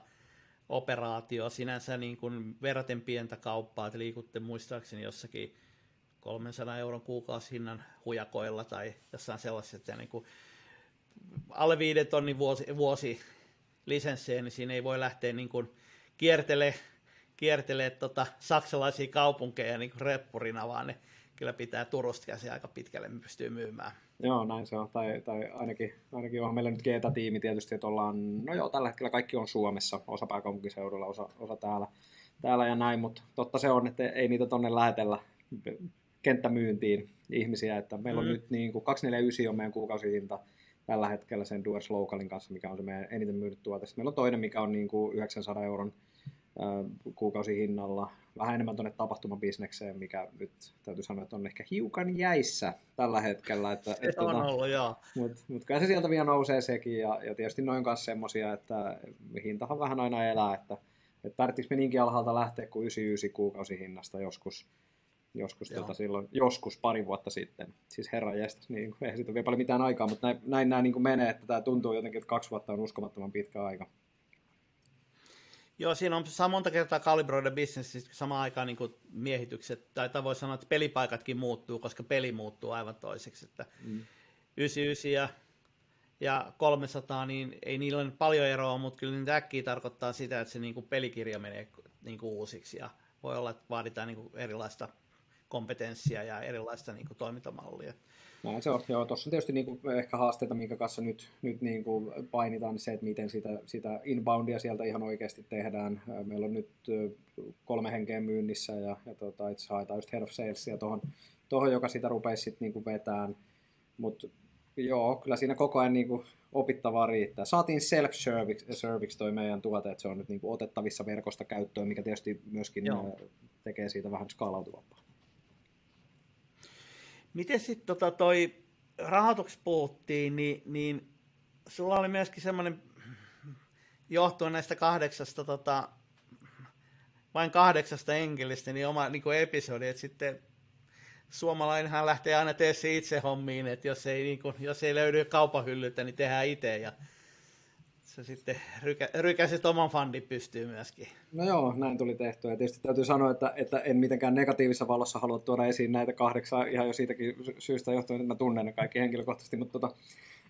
operaatio, sinänsä niin kuin verraten pientä kauppaa, että liikutte muistaakseni jossakin 300 euron kuukausihinnan hujakoilla tai jossain sellaisessa, että niin kuin alle viiden tonnin vuosi, vuosi lisenssejä, niin siinä ei voi lähteä niin kuin kiertele, kiertele tota, saksalaisia kaupunkeja niin kuin reppurina, vaan ne kyllä pitää Turusta käsin aika pitkälle pystyy myymään. Joo, näin se on. Tai, tai ainakin, ainakin on meillä nyt Geeta-tiimi tietysti, että ollaan, no joo, tällä hetkellä kaikki on Suomessa, osa pääkaupunkiseudulla, osa, osa täällä, täällä ja näin, mutta totta se on, että ei niitä tonne lähetellä kenttämyyntiin ihmisiä, että meillä on mm. nyt niin kuin 249 on meidän kuukausihinta tällä hetkellä sen Duers Localin kanssa, mikä on se meidän eniten myydyt tuote. Sitten meillä on toinen, mikä on niin kuin 900 euron kuukausihinnalla, vähän enemmän tuonne tapahtumabisnekseen, mikä nyt täytyy sanoa, että on ehkä hiukan jäissä tällä hetkellä. Että, se että, on ollut, joo. Mutta mut kyllä se sieltä vielä nousee sekin, ja, ja tietysti noin kanssa semmosia, että hintahan vähän aina elää, että, että tarvitsisi me niinkin alhaalta lähteä kuin 99 kuukausihinnasta joskus, joskus, tota silloin, joskus pari vuotta sitten. Siis herra jästäs, niin eihän siitä ole vielä paljon mitään aikaa, mutta näin, näin nämä niin menee, että tämä tuntuu jotenkin, että kaksi vuotta on uskomattoman pitkä aika. Joo, siinä on saa monta kertaa kalibroida bisnes samaan aikaan niin kuin miehitykset, tai voi sanoa, että pelipaikatkin muuttuu, koska peli muuttuu aivan toiseksi. Että mm. 99 ja, ja 300, niin ei niillä ole paljon eroa, mutta kyllä niitä äkkiä tarkoittaa sitä, että se niin kuin pelikirja menee niin kuin uusiksi, ja voi olla, että vaaditaan niin kuin erilaista kompetenssia ja erilaista niin kuin toimintamallia. Näin se on. Joo, tuossa on tietysti niin kuin ehkä haasteita, minkä kanssa nyt, nyt niin kuin painitaan, se, että miten sitä, sitä inboundia sieltä ihan oikeasti tehdään. Meillä on nyt kolme henkeä myynnissä ja, ja tota, itse haetaan just head of salesia tuohon, tohon, joka sitä rupeisi sitten niin kuin vetään. Mutta joo, kyllä siinä koko ajan niin kuin opittavaa riittää. Saatiin self-service toi meidän tuote, että se on nyt niin kuin otettavissa verkosta käyttöön, mikä tietysti myöskin joo. tekee siitä vähän skaalautuvampaa. Miten sitten tota toi rahoituksessa puhuttiin, niin, niin sulla oli myöskin semmoinen, johtuen näistä kahdeksasta, tota, vain kahdeksasta enkelistä, niin oma niin episodi, että sitten suomalainenhan lähtee aina tehdä se itse hommiin, että jos ei, niin kuin, jos ei löydy kaupahyllyltä, niin tehdään itse. Ja se sitten rykä, rykäsit oman fandin pystyy myöskin. No joo, näin tuli tehtyä. Ja tietysti täytyy sanoa, että, että en mitenkään negatiivisessa valossa halua tuoda esiin näitä kahdeksaa ihan jo siitäkin syystä johtuen, että mä tunnen ne kaikki henkilökohtaisesti, mutta tota,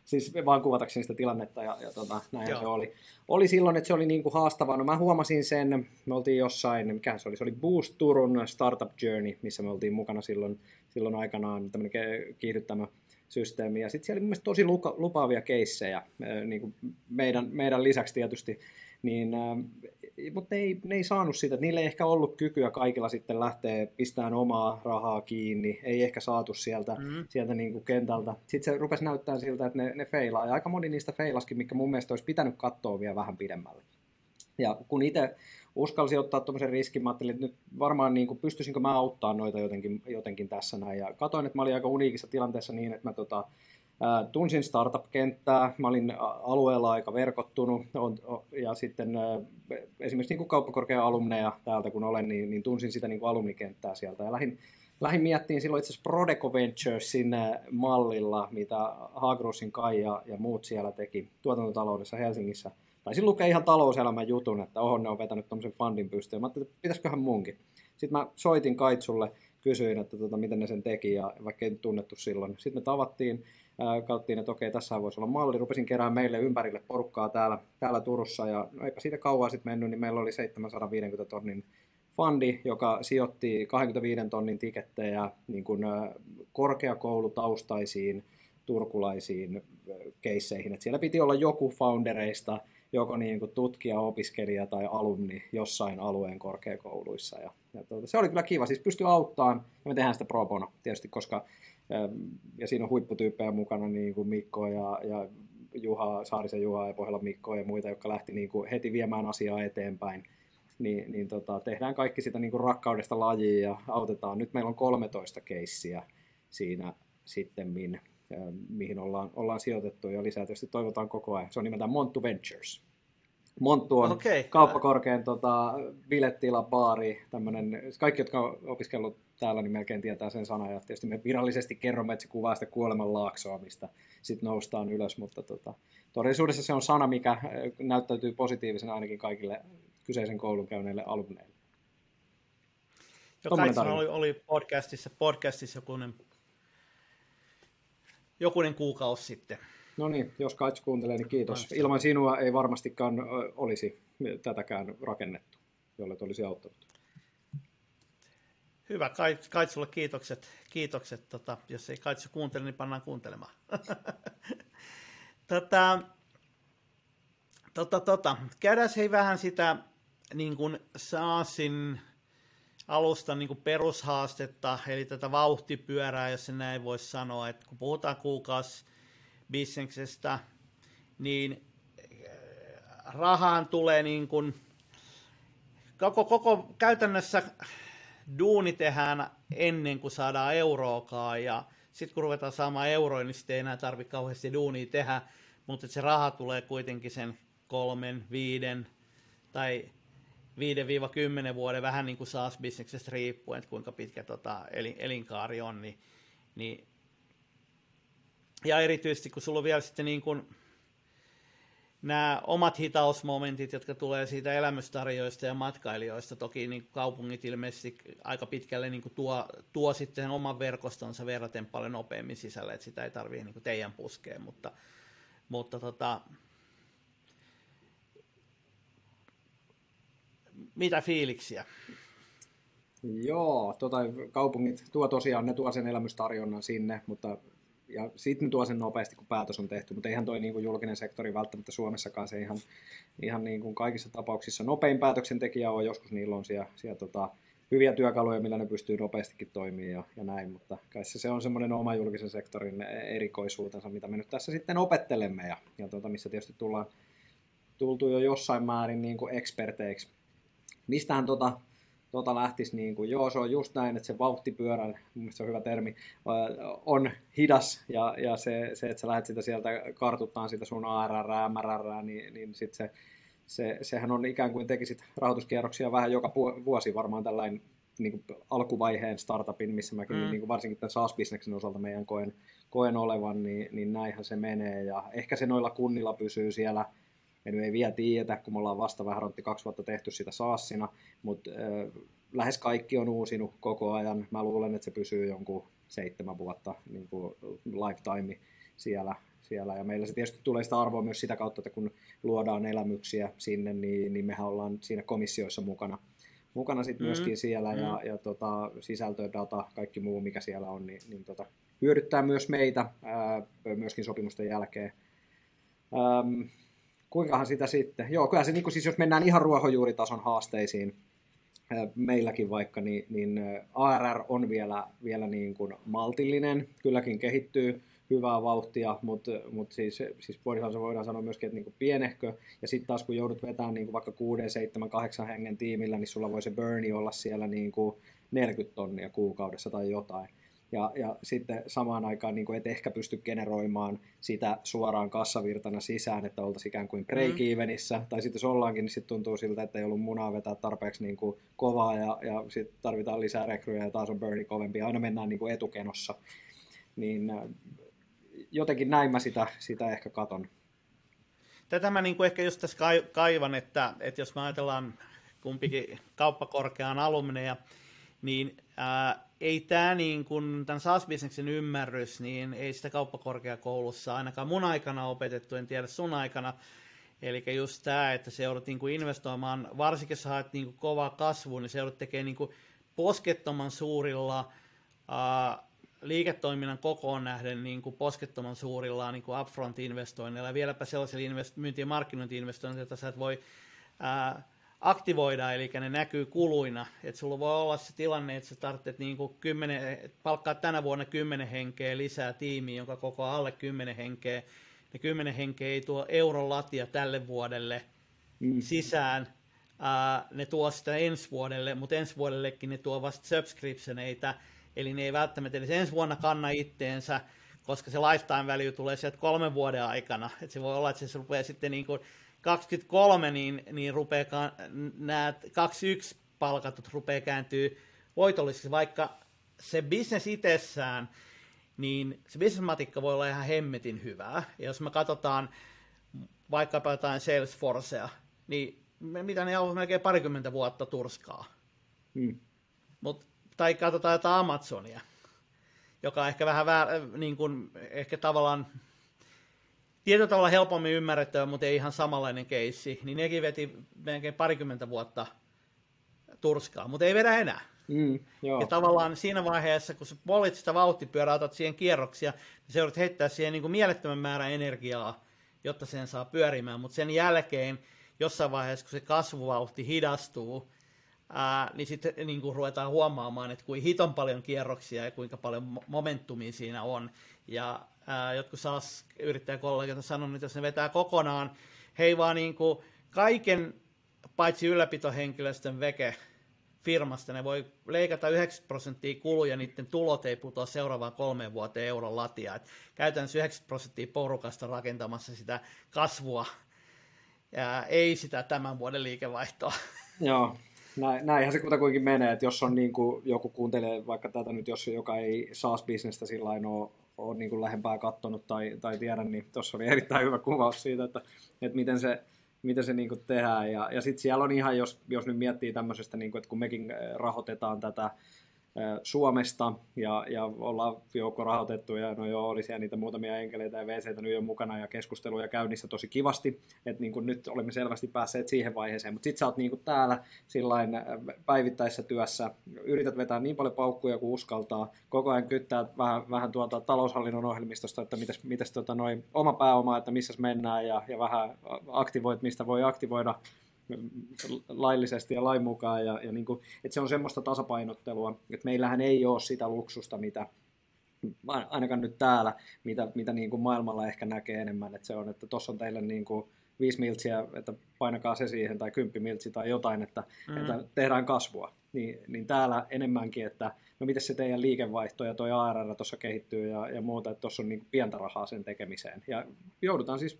siis vaan kuvatakseni sitä tilannetta ja, ja tota, näin se oli. Oli silloin, että se oli niin kuin haastavaa. No mä huomasin sen, me oltiin jossain, mikä se oli, se oli Boost Turun Startup Journey, missä me oltiin mukana silloin, silloin aikanaan tämmöinen kiihdyttämä systeemi. Ja sitten siellä oli mielestäni tosi lupaavia keissejä, niin kuin meidän, meidän lisäksi tietysti, niin, mutta ne ei, ne ei saanut sitä, että niille ei ehkä ollut kykyä kaikilla sitten lähteä pistämään omaa rahaa kiinni, ei ehkä saatu sieltä, mm. sieltä niin kuin kentältä. Sitten se rupesi näyttää siltä, että ne, ne feilaa, ja aika moni niistä feilaskin, mikä mun mielestä olisi pitänyt katsoa vielä vähän pidemmälle. Ja kun itse uskalsin ottaa tuommoisen riskin, mä ajattelin, että nyt varmaan niin kuin, pystyisinkö mä auttaa noita jotenkin, jotenkin tässä näin. Ja katoin, että mä olin aika uniikissa tilanteessa niin, että mä tota, tunsin startup-kenttää, mä olin alueella aika verkottunut. Ja sitten esimerkiksi niin kuin kauppakorkean alumneja täältä kun olen, niin, niin tunsin sitä niin kuin alumnikenttää sieltä. Ja lähdin, lähdin miettiin silloin itse asiassa Prodeco Venturesin mallilla, mitä Hagrusin Kai ja, ja muut siellä teki tuotantotaloudessa Helsingissä – taisin lukea ihan talouselämän jutun, että oho, ne on vetänyt tuommoisen fundin pystyyn. Mä ajattelin, että pitäisiköhän munkin. Sitten mä soitin Kaitsulle, kysyin, että tota, miten ne sen teki, ja vaikka ei tunnettu silloin. Sitten me tavattiin, kauttiin, että okei, tässä voisi olla malli. Rupesin keräämään meille ympärille porukkaa täällä, täällä Turussa, ja no, eipä siitä kauan sitten mennyt, niin meillä oli 750 tonnin fundi, joka sijoitti 25 tonnin tikettejä niin kuin, korkeakoulutaustaisiin turkulaisiin keisseihin. Siellä piti olla joku foundereista, joko niin kuin tutkija, opiskelija tai alumni jossain alueen korkeakouluissa. Ja, ja tuota, se oli kyllä kiva, siis pystyi auttamaan, ja me tehdään sitä pro bono tietysti, koska ja siinä on huipputyyppejä mukana, niin kuin Mikko ja, ja Juha, Saarisen Juha ja Pohjola Mikko ja muita, jotka lähti niin kuin heti viemään asiaa eteenpäin. Niin, niin tota, tehdään kaikki sitä niin kuin rakkaudesta lajiin ja autetaan. Nyt meillä on 13 keissiä siinä sitten, min, mihin ollaan, ollaan sijoitettu ja lisää tietysti toivotaan koko ajan. Se on nimeltään Montu Ventures. Monttu on okay. kauppakorkean tota, bilettila, baari, tämmöinen, kaikki, jotka on opiskellut täällä, niin melkein tietää sen sanan, ja tietysti me virallisesti kerromme, että se kuvaa sitä kuoleman laaksoa, mistä sitten noustaan ylös, mutta tota, todellisuudessa se on sana, mikä näyttäytyy positiivisena ainakin kaikille kyseisen koulun käyneille alumneille. Jo oli, oli podcastissa, podcastissa jokunen jokunen kuukausi sitten. No niin, jos Kaits kuuntelee, niin kiitos. Ilman sinua ei varmastikaan olisi tätäkään rakennettu, jolle olisi auttanut. Hyvä, Kaitsulle kiitokset. kiitokset. Tota, jos ei Kaitsu kuuntele, niin pannaan kuuntelemaan. tota, tota, tota. Käydään hei vähän sitä niin kuin SaaSin alusta niin kuin perushaastetta, eli tätä vauhtipyörää, jos se näin voisi sanoa, että kun puhutaan kuukausi bisneksestä, niin äh, rahaan tulee niin kuin, koko, koko käytännössä duuni tehdään ennen kuin saadaan euroakaan, ja sitten kun ruvetaan saamaan euroja, niin sitten ei enää tarvitse kauheasti duunia tehdä, mutta se raha tulee kuitenkin sen kolmen, viiden tai 5-10 vuoden, vähän niin kuin SaaS-bisneksestä riippuen, että kuinka pitkä tota, elin, elinkaari on, niin, niin ja erityisesti kun sulla on vielä sitten niin kuin nämä omat hitausmomentit, jotka tulee siitä elämystarjoista ja matkailijoista, toki niin kaupungit ilmeisesti aika pitkälle niin kuin tuo, tuo sitten oman verkostonsa verraten paljon nopeammin sisälle, että sitä ei tarvitse niin teidän puskea, mutta, mutta tota, mitä fiiliksiä? Joo, tota, kaupungit tuo tosiaan, ne tuo sen elämystarjonnan sinne, mutta ja sitten tuo sen nopeasti, kun päätös on tehty, mutta eihän toi niin kuin julkinen sektori välttämättä Suomessakaan se ihan, ihan niin kuin kaikissa tapauksissa nopein päätöksentekijä on, joskus niillä on siellä, siellä tota, hyviä työkaluja, millä ne pystyy nopeastikin toimimaan ja, ja näin, mutta kai se, se on semmoinen oma julkisen sektorin erikoisuutensa, mitä me nyt tässä sitten opettelemme ja, ja tota, missä tietysti tullaan tultu jo jossain määrin niin kuin eksperteiksi mistähän tota, tota lähtisi, niin kuin, joo se on just näin, että se vauhtipyörä, mun se on hyvä termi, on hidas ja, ja se, se, että sä lähdet sitä sieltä kartuttaan sitä sun ARR, MRR, niin, niin sit se, se, sehän on ikään kuin tekisit rahoituskierroksia vähän joka vuosi varmaan tällainen niin kuin alkuvaiheen startupin, missä mäkin mm. niin kuin varsinkin tämän SaaS-bisneksen osalta meidän koen, koen olevan, niin, niin näinhän se menee. Ja ehkä se noilla kunnilla pysyy siellä – me ei vielä tiedetä, kun me ollaan vasta vähän rontti kaksi vuotta tehty sitä saassina, mutta äh, lähes kaikki on uusinut koko ajan. Mä luulen, että se pysyy jonkun seitsemän vuotta niin kuin lifetime siellä, siellä. Ja meillä se tietysti tulee sitä arvoa myös sitä kautta, että kun luodaan elämyksiä sinne, niin, niin mehän ollaan siinä komissioissa mukana, mukana sitten mm. myöskin siellä. Mm. Ja, ja tota, sisältö, data, kaikki muu, mikä siellä on, niin, niin tota, hyödyttää myös meitä ää, myöskin sopimusten jälkeen. Ähm, kuinkahan sitä sitten? Joo, kyllä se, niin kuin siis jos mennään ihan ruohonjuuritason haasteisiin, meilläkin vaikka, niin, niin ARR on vielä, vielä niin kuin maltillinen, kylläkin kehittyy hyvää vauhtia, mutta, mutta siis, siis voidaan, voidaan sanoa myöskin, että niin kuin pienehkö, ja sitten taas kun joudut vetämään niin kuin vaikka 6, 7, 8 hengen tiimillä, niin sulla voi se burni olla siellä niin kuin 40 tonnia kuukaudessa tai jotain ja, ja sitten samaan aikaan niin kuin et ehkä pysty generoimaan sitä suoraan kassavirtana sisään, että oltaisiin ikään kuin break-evenissä, mm. tai sitten jos ollaankin, niin sitten tuntuu siltä, että ei ollut munaa vetää tarpeeksi niin kuin kovaa, ja, ja sitten tarvitaan lisää rekryjä, ja taas on burni kovempi, aina mennään niin kuin etukenossa. Niin äh, jotenkin näin mä sitä, sitä ehkä katon. Tätä mä niin kuin ehkä just tässä kaivan, että, että jos me ajatellaan kumpikin kauppakorkean alumneja, niin ää, ei tämä niin kuin, tämän SaaS-bisneksen ymmärrys, niin ei sitä kauppakorkeakoulussa ainakaan mun aikana opetettu, en tiedä sun aikana. Eli just tämä, että se joudut niin kuin investoimaan, varsinkin jos haet niin kuin kovaa kasvua, niin se joudut tekemään niin kuin poskettoman suurilla ää, liiketoiminnan kokoon nähden niin kuin poskettoman suurilla niin kuin upfront-investoinneilla ja vieläpä sellaisilla invest- myynti- ja markkinointi-investoinneilla, että sä et voi ää, aktivoida, eli ne näkyy kuluina. Että sulla voi olla se tilanne, että sä tarvitset niin kuin 10, palkkaa tänä vuonna 10 henkeä lisää tiimiä, jonka koko alle 10 henkeä. Ne 10 henkeä ei tuo euron latia tälle vuodelle mm. sisään. Uh, ne tuo sitä ensi vuodelle, mutta ensi vuodellekin ne tuo vasta subscriptioneita, eli ne ei välttämättä edes ensi vuonna kanna itteensä, koska se lifetime value tulee sieltä kolmen vuoden aikana. Et se voi olla, että se rupeaa sitten niin kuin 23, niin, niin rupeaa nämä 21 palkatut rupeaa kääntyy voitollisiksi, vaikka se bisnes itsessään, niin se bisnesmatikka voi olla ihan hemmetin hyvää. Ja jos me katsotaan vaikkapa jotain Salesforcea, niin mitä ne on melkein parikymmentä vuotta turskaa. Hmm. Mut, tai katsotaan jotain Amazonia, joka ehkä vähän väär, niin kuin, ehkä tavallaan tietyllä tavalla helpommin ymmärrettävä, mutta ei ihan samanlainen keissi, niin nekin veti melkein parikymmentä vuotta turskaa, mutta ei vedä enää. Mm, joo. Ja tavallaan siinä vaiheessa, kun sä polit sitä vauhtipyörää, otat siihen kierroksia, niin se joudut heittää siihen niin kuin mielettömän määrän energiaa, jotta sen saa pyörimään, mutta sen jälkeen jossain vaiheessa, kun se kasvuvauhti hidastuu, ää, niin sitten niin kuin ruvetaan huomaamaan, että kuinka hiton paljon kierroksia ja kuinka paljon momentumia siinä on. Ja jotkut saas yrittäjäkollegat on sanonut, että jos ne vetää kokonaan, hei vaan niin kuin kaiken paitsi ylläpitohenkilöstön veke firmasta, ne voi leikata 90 prosenttia kuluja, niiden tulot ei putoa seuraavaan kolmeen vuoteen euron latia. Et käytännössä 90 prosenttia porukasta rakentamassa sitä kasvua, ja ei sitä tämän vuoden liikevaihtoa. Joo, näin, näinhän se kutakuinkin menee, että jos on niin kuin, joku kuuntelee vaikka tätä nyt, jos joka ei SaaS-bisnestä sillä ole ole niin lähempää katsonut tai, tai tiedän, niin tuossa oli erittäin hyvä kuvaus siitä, että, että miten se, miten se niin kuin tehdään. Ja, ja sitten siellä on ihan, jos, jos nyt miettii tämmöisestä, niin kuin, että kun mekin eh, rahoitetaan tätä Suomesta ja, ja ollaan joukko rahoitettu ja no joo, oli siellä niitä muutamia enkeleitä ja VCtä nyt jo mukana ja keskusteluja käynnissä tosi kivasti, että niin nyt olemme selvästi päässeet siihen vaiheeseen, mutta sitten sä oot niin kuin täällä sillain päivittäisessä työssä, yrität vetää niin paljon paukkuja kuin uskaltaa, koko ajan kyttää vähän, vähän tuolta taloushallinnon ohjelmistosta, että mitäs, mitäs tota noin, oma pääoma, että missä mennään ja, ja vähän aktivoit, mistä voi aktivoida laillisesti ja lain mukaan. Ja, ja niin kuin, että se on semmoista tasapainottelua, että meillähän ei ole sitä luksusta, mitä ainakaan nyt täällä, mitä, mitä niin kuin maailmalla ehkä näkee enemmän. Että se on, että tuossa on teille niin kuin viisi miltsiä, että painakaa se siihen, tai kymppi miltsi tai jotain, että, mm. että tehdään kasvua. Niin, niin täällä enemmänkin, että no miten se teidän liikevaihto ja toi ARR tuossa kehittyy ja, ja muuta, että tuossa on niin pientä rahaa sen tekemiseen. Ja joudutaan siis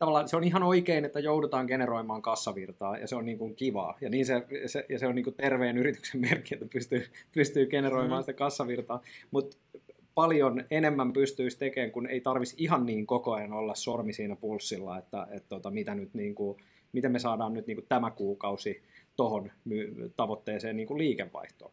tavallaan se on ihan oikein, että joudutaan generoimaan kassavirtaa ja se on niin kuin kivaa. Ja, niin se, se, ja se on niin kuin terveen yrityksen merkki, että pystyy, pystyy generoimaan mm. sitä kassavirtaa. Mutta paljon enemmän pystyisi tekemään, kun ei tarvitsisi ihan niin koko ajan olla sormi siinä pulssilla, että, että tota, mitä nyt niin kuin, miten me saadaan nyt niin kuin tämä kuukausi tuohon tavoitteeseen niin kuin liikevaihtoon.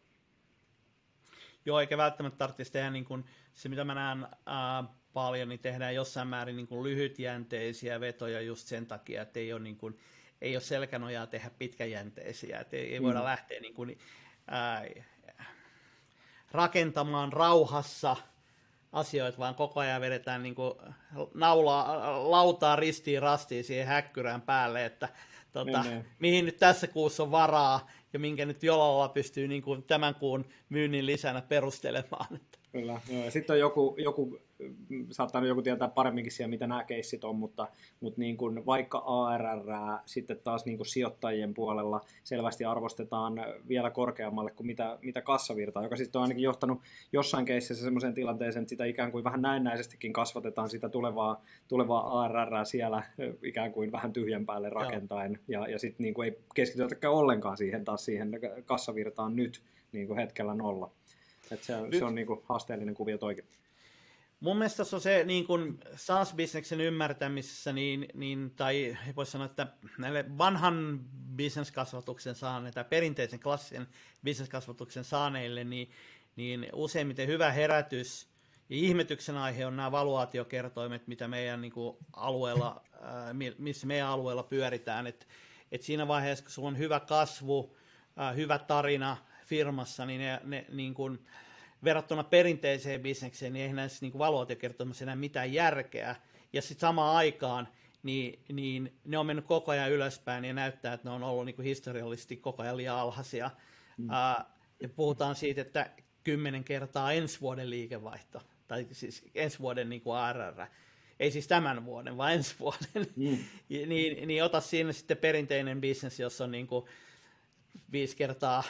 Joo, eikä välttämättä tarvitsisi tehdä niin kuin se, mitä mä näen ää, paljon, niin tehdään jossain määrin niin kuin lyhytjänteisiä vetoja just sen takia, että ei ole, niin kuin, ei ole selkänojaa tehdä pitkäjänteisiä, että ei, ei voida mm. lähteä niin kuin, ää, rakentamaan rauhassa asioita, vaan koko ajan vedetään niin kuin naulaa, lautaa ristiin rastiin siihen häkkyrään päälle, että tota, niin, niin. mihin nyt tässä kuussa on varaa ja minkä nyt Jolalla pystyy niin kuin tämän kuun myynnin lisänä perustelemaan. Kyllä, joo. ja sitten on joku, joku saattaa joku tietää paremminkin siellä, mitä nämä keissit on, mutta, mutta niin kuin vaikka ARR sitten taas niin kuin sijoittajien puolella selvästi arvostetaan vielä korkeammalle kuin mitä, mitä kassavirtaa, joka sitten on ainakin johtanut jossain keississä sellaiseen tilanteeseen, että sitä ikään kuin vähän näennäisestikin kasvatetaan sitä tulevaa, tulevaa ARR siellä ikään kuin vähän tyhjän päälle rakentaen, Joo. ja, ja sitten niin kuin ei keskitytäkään ollenkaan siihen taas siihen kassavirtaan nyt niin kuin hetkellä nolla. Et se, se on niin kuin haasteellinen kuvio toikin. Mun mielestä se on se niin kuin SaaS-bisneksen ymmärtämisessä, niin, niin, tai voisi sanoa, että näille vanhan bisneskasvatuksen saaneille tai perinteisen klassisen bisneskasvatuksen saaneille, niin, niin useimmiten hyvä herätys ja ihmetyksen aihe on nämä valuaatiokertoimet, mitä meidän niin kuin, alueella, missä meidän alueella pyöritään. Et, et siinä vaiheessa, kun sulla on hyvä kasvu, hyvä tarina firmassa, niin ne, ne niin kuin, verrattuna perinteiseen bisnekseen, niin eihän näissä niin valuaatiokertoimissa enää mitään järkeä. Ja sitten samaan aikaan niin, niin ne on mennyt koko ajan ylöspäin ja näyttää, että ne on ollut niin kuin historiallisesti koko ajan liian alhaisia. Mm. Uh, ja puhutaan siitä, että kymmenen kertaa ensi vuoden liikevaihto, tai siis ensi vuoden niin kuin ARR, ei siis tämän vuoden, vaan ensi vuoden, mm. niin, niin ota siinä sitten perinteinen bisnes, jossa on niin kuin viisi kertaa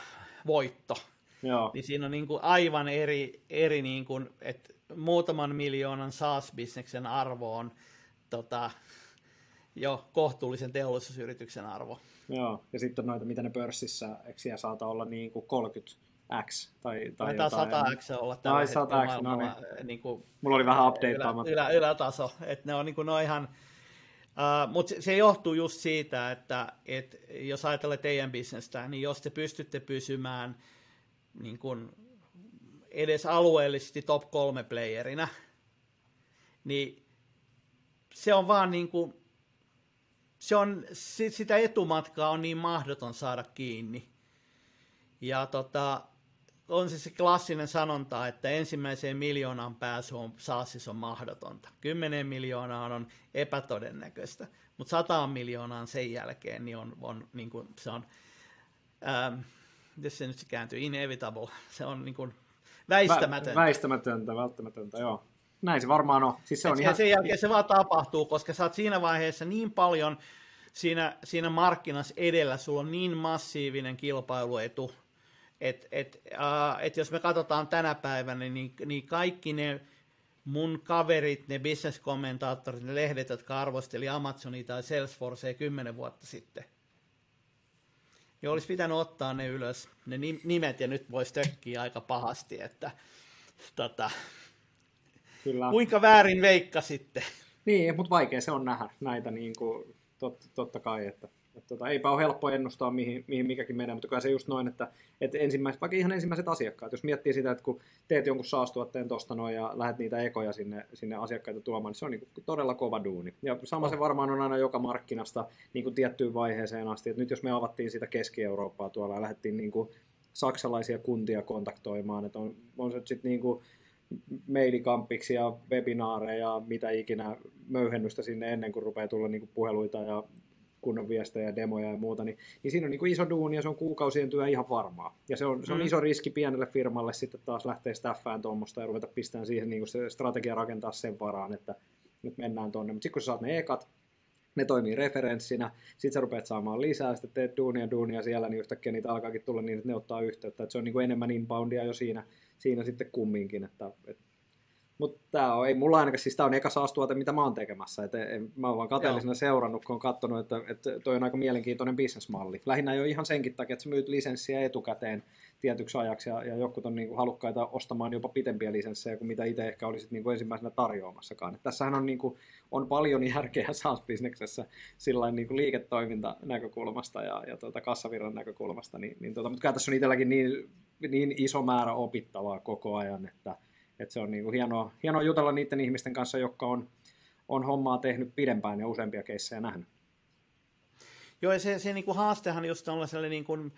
voitto, Joo. Niin siinä on niin kuin aivan eri, eri niin kuin, että muutaman miljoonan SaaS-bisneksen arvo on tota, jo kohtuullisen teollisuusyrityksen arvo. Joo, ja sitten noita, mitä ne pörssissä, eikö siellä saata olla niin kuin 30 X tai, tai Taitaa 100 X olla tällä tai 100 X, no niin. niin kuin, Mulla oli vähän updateaamatta. Ylä, ylä, ylätaso, että ne on niin kuin no ihan, Uh, Mutta se, se johtuu just siitä, että et jos ajatellaan teidän bisnestä, niin jos te pystytte pysymään niin kuin edes alueellisesti top kolme playerina, niin se on vaan niin kuin, se on, sitä etumatkaa on niin mahdoton saada kiinni. Ja tota, on se se klassinen sanonta, että ensimmäiseen miljoonaan pääsy on SaaSissa on mahdotonta. 10 miljoonaa on epätodennäköistä, mutta 100 miljoonaan sen jälkeen niin on, on niin kuin, se on, ähm, jos se nyt se kääntyy, inevitable, se on niin kuin väistämätöntä. Vä, väistämätöntä, välttämätöntä, joo. Näin se varmaan on. Siis se on ihan... Sen jälkeen se vaan tapahtuu, koska sä oot siinä vaiheessa niin paljon siinä, siinä markkinassa edellä, sulla on niin massiivinen kilpailuetu, että et, uh, et jos me katsotaan tänä päivänä, niin, niin kaikki ne mun kaverit, ne bisneskommentaattorit, ne lehdet, jotka arvosteli Amazonia tai Salesforcea kymmenen vuotta sitten, ja olisi pitänyt ottaa ne ylös, ne nimet, ja nyt voisi tökkiä aika pahasti, että tota, Kyllä. kuinka väärin veikka sitten. Niin, mutta vaikea se on nähdä näitä niin kuin, tot, totta kai, että että tota, eipä ole helppo ennustaa, mihin, mihin mikäkin menee, mutta kyllä se just noin, että, että ensimmäiset, vaikka ihan ensimmäiset asiakkaat, jos miettii sitä, että kun teet jonkun saastuotteen tuosta noin ja lähdet niitä ekoja sinne, sinne asiakkaita tuomaan, niin se on niin kuin todella kova duuni. Ja sama se varmaan on aina joka markkinasta niin kuin tiettyyn vaiheeseen asti, että nyt jos me avattiin sitä Keski-Eurooppaa tuolla ja lähdettiin niin kuin saksalaisia kuntia kontaktoimaan, että on, on se sitten niin kuin mailikampiksi ja webinaareja ja mitä ikinä möyhennystä sinne ennen kuin rupeaa tulla niin kuin puheluita ja kunnon viestejä, demoja ja muuta, niin, niin siinä on niin kuin iso duuni ja se on kuukausien työ ihan varmaa. Ja se on, se on mm. iso riski pienelle firmalle sitten taas lähteä staffään tuommoista ja ruveta pistämään siihen niin kuin se strategia rakentaa sen varaan, että nyt mennään tuonne. Mutta sitten kun sä saat ne ekat, ne toimii referenssinä, sitten sä rupeat saamaan lisää, sitten teet duunia duunia siellä, niin yhtäkkiä niitä alkaakin tulla niin, että ne ottaa yhteyttä. Että se on niin kuin enemmän inboundia jo siinä, siinä sitten kumminkin, että, että mutta tämä on, ei mulla ainakaan, siis tämä on eka saastuote, mitä mä oon tekemässä. Et, en, mä oon vaan kateellisena Joo. seurannut, kun on katsonut, että, että toi on aika mielenkiintoinen bisnesmalli. Lähinnä jo ihan senkin takia, että sä myyt lisenssiä etukäteen tietyksi ajaksi ja, ja jotkut on niin kuin, halukkaita ostamaan jopa pitempiä lisenssejä kuin mitä itse ehkä olisit niin kuin ensimmäisenä tarjoamassakaan. Et tässähän on, niin kuin, on paljon järkeä SaaS-bisneksessä niin liiketoiminta näkökulmasta ja, ja tuota, kassavirran näkökulmasta, niin, niin tuota, mutta tässä on itselläkin niin, niin iso määrä opittavaa koko ajan, että Et se on niin kuin hienoa, hienoa jutella niiden ihmisten kanssa, jotka on, on hommaa tehnyt pidempään ja useampia keissejä nähnyt. Joo, ja se, se niin kuin haastehan just sellainen niin kuin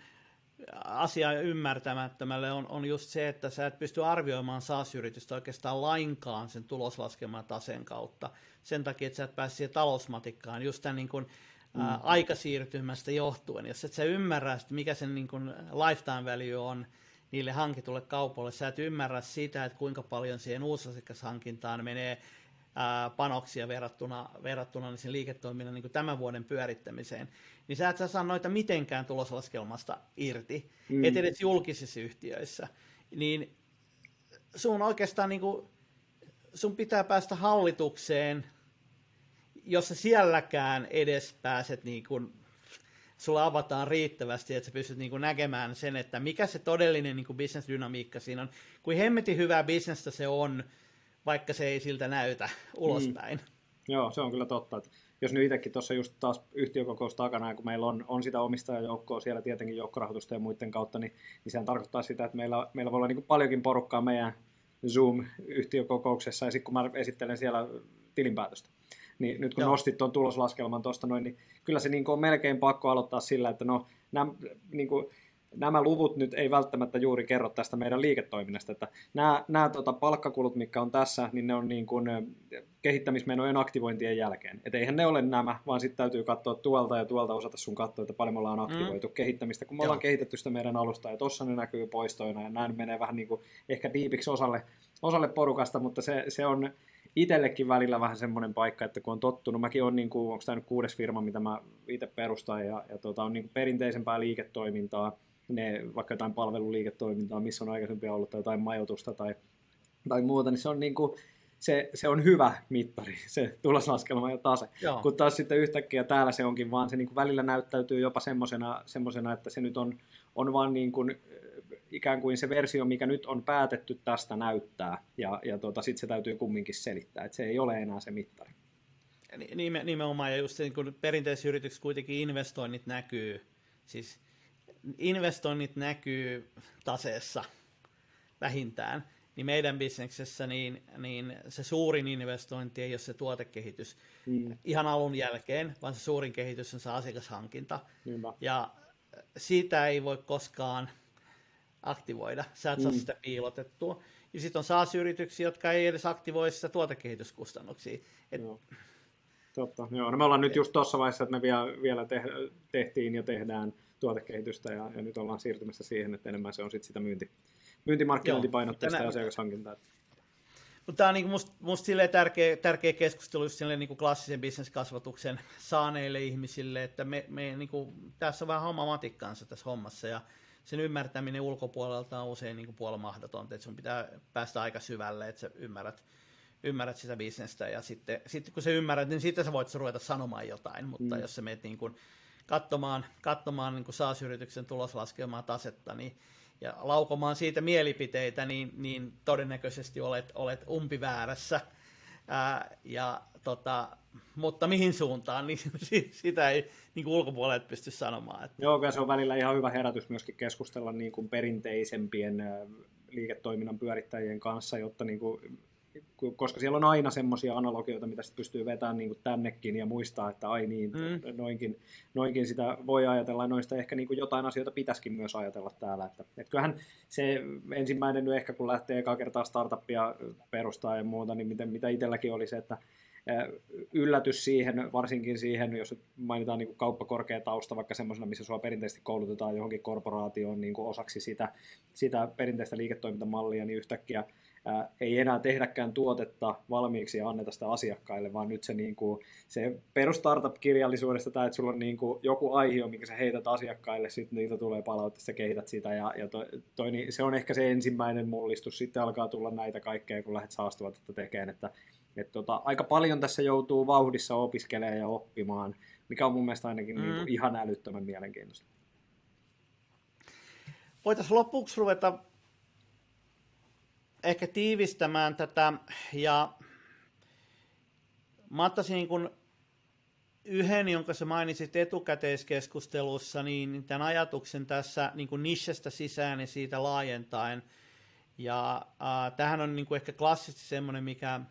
asia ymmärtämättömälle on, on just se, että sä et pysty arvioimaan SaaS-yritystä oikeastaan lainkaan sen tuloslaskelman taseen kautta. Sen takia, että sä et pääse siihen talousmatikkaan just tämän niin kuin, mm. ää, aikasiirtymästä johtuen. Jos et sä ymmärrä, mikä sen niin kuin lifetime value on niille hankitulle kaupoille, sä et ymmärrä sitä, että kuinka paljon siihen uusasiakashankintaan menee panoksia verrattuna, verrattuna niin sen liiketoiminnan niin tämän vuoden pyörittämiseen, niin sä et saa noita mitenkään tuloslaskelmasta irti, mm. et edes julkisissa yhtiöissä. Niin sun oikeastaan niin kuin, sun pitää päästä hallitukseen, jossa sielläkään edes pääset niin kuin, sulla avataan riittävästi, että sä pystyt niin kuin näkemään sen, että mikä se todellinen niin kuin bisnesdynamiikka siinä on. Kuin hemmetin hyvää bisnestä se on, vaikka se ei siltä näytä ulospäin. Mm. Joo, se on kyllä totta. Että jos nyt itsekin tuossa just taas yhtiökokous takana, kun meillä on, on sitä omistajajoukkoa siellä tietenkin joukkorahoitusta ja muiden kautta, niin, niin sehän tarkoittaa sitä, että meillä, meillä voi olla niin paljonkin porukkaa meidän Zoom-yhtiökokouksessa, ja sitten kun mä esittelen siellä tilinpäätöstä, niin nyt kun Joo. nostit tuon tuloslaskelman tuosta noin, niin kyllä se niin on melkein pakko aloittaa sillä, että no, nämä, niin kuin, nämä luvut nyt ei välttämättä juuri kerro tästä meidän liiketoiminnasta, että nämä, nämä tota, palkkakulut, mitkä on tässä, niin ne on niin kuin kehittämismenojen aktivointien jälkeen. Että eihän ne ole nämä, vaan sitten täytyy katsoa tuolta ja tuolta osata sun katsoa, että paljon me ollaan aktivoitu mm. kehittämistä, kun me Joo. ollaan kehitetty sitä meidän alusta, ja tuossa ne näkyy poistoina, ja näin menee vähän niin kuin ehkä diipiksi osalle, osalle porukasta, mutta se, se on itsellekin välillä vähän semmoinen paikka, että kun on tottunut, mäkin on, niin kuin, onko tämä nyt kuudes firma, mitä mä itse perustan, ja, ja tota, on niin kuin perinteisempää liiketoimintaa, ne, vaikka jotain palveluliiketoimintaa, missä on aikaisempia ollut tai jotain majoitusta tai, tai muuta, niin se on, niin kuin, se, se on hyvä mittari, se tuloslaskelma ja tase. Joo. Kun taas sitten yhtäkkiä täällä se onkin vaan, se niin kuin välillä näyttäytyy jopa semmoisena, että se nyt on, on vaan niin kuin, ikään kuin se versio, mikä nyt on päätetty tästä näyttää, ja, ja tota, sitten se täytyy kumminkin selittää, että se ei ole enää se mittari. Nimenomaan, ja just niin kun perinteisissä yrityksissä kuitenkin investoinnit näkyy, siis investoinnit näkyy taseessa vähintään, niin meidän bisneksessä niin, niin se suurin investointi ei ole se tuotekehitys mm. ihan alun jälkeen, vaan se suurin kehitys on se asiakashankinta. Niinpä. Ja siitä ei voi koskaan aktivoida, sä et mm. saa sitä piilotettua. Ja sitten on SaaS-yrityksiä, jotka ei edes aktivoi sitä tuotekehityskustannuksia. Et... Joo. Totta, joo. No me ollaan nyt just tuossa vaiheessa, että me vielä, vielä te, tehtiin ja tehdään tuotekehitystä ja, ja nyt ollaan siirtymässä siihen, että enemmän se on sit sitä myynti, myyntimarkkinointipainotteista ja asiakashankintaa. Mutta tämä on niinku musta, musta tärkeä, tärkeä keskustelu just niinku klassisen bisneskasvatuksen saaneille ihmisille, että me, me niinku, tässä on vähän homma matikkaansa tässä hommassa ja sen ymmärtäminen ulkopuolelta on usein niinku puolella mahdotonta, että sun pitää päästä aika syvälle, että sä ymmärrät, ymmärrät sitä bisnestä ja sitten, sitten kun sä ymmärrät, niin sitten sä voit ruveta sanomaan jotain, mutta mm. jos sä meet niin kuin katsomaan, katsomaan niin SaaS-yrityksen tuloslaskelmaa tasetta niin, ja laukomaan siitä mielipiteitä, niin, niin todennäköisesti olet, olet umpiväärässä. Ää, ja, tota, mutta mihin suuntaan, niin sitä ei niin kuin ulkopuolelta pysty sanomaan. Että... Joo, se on välillä ihan hyvä herätys myöskin keskustella niin kuin perinteisempien liiketoiminnan pyörittäjien kanssa, jotta niin kuin koska siellä on aina semmoisia analogioita, mitä sitten pystyy vetämään niin tännekin ja muistaa, että ai niin, mm. noinkin, noinkin sitä voi ajatella, noista ehkä niin jotain asioita pitäisikin myös ajatella täällä. Että, että kyllähän se ensimmäinen nyt ehkä, kun lähtee eka kertaa startuppia perustaa ja muuta, niin miten, mitä itselläkin oli se, että yllätys siihen, varsinkin siihen, jos mainitaan niin kauppakorkea tausta, vaikka semmoisena, missä sua perinteisesti koulutetaan johonkin korporaatioon niin osaksi sitä, sitä perinteistä liiketoimintamallia, niin yhtäkkiä ää, ei enää tehdäkään tuotetta valmiiksi ja anneta sitä asiakkaille, vaan nyt se, niin kuin, se perus startup-kirjallisuudesta tämä, että sulla on niin kuin joku aihe, minkä sä heität asiakkaille, sitten niitä tulee palautetta, sä kehität sitä ja, ja toi, toi, niin se on ehkä se ensimmäinen mullistus, sitten alkaa tulla näitä kaikkea, kun lähdet saastuvatetta tekemään, että et tota, aika paljon tässä joutuu vauhdissa opiskelemaan ja oppimaan, mikä on mun mielestä ainakin mm. niin kuin ihan älyttömän mielenkiintoista. Voitaisiin lopuksi ruveta ehkä tiivistämään tätä ja mä ottaisin niin kuin yhden, jonka sä mainitsit etukäteiskeskustelussa, niin tämän ajatuksen tässä niin kuin nishestä sisään ja siitä laajentaen. Ja äh, tähän on niin kuin ehkä klassisesti semmoinen, mikä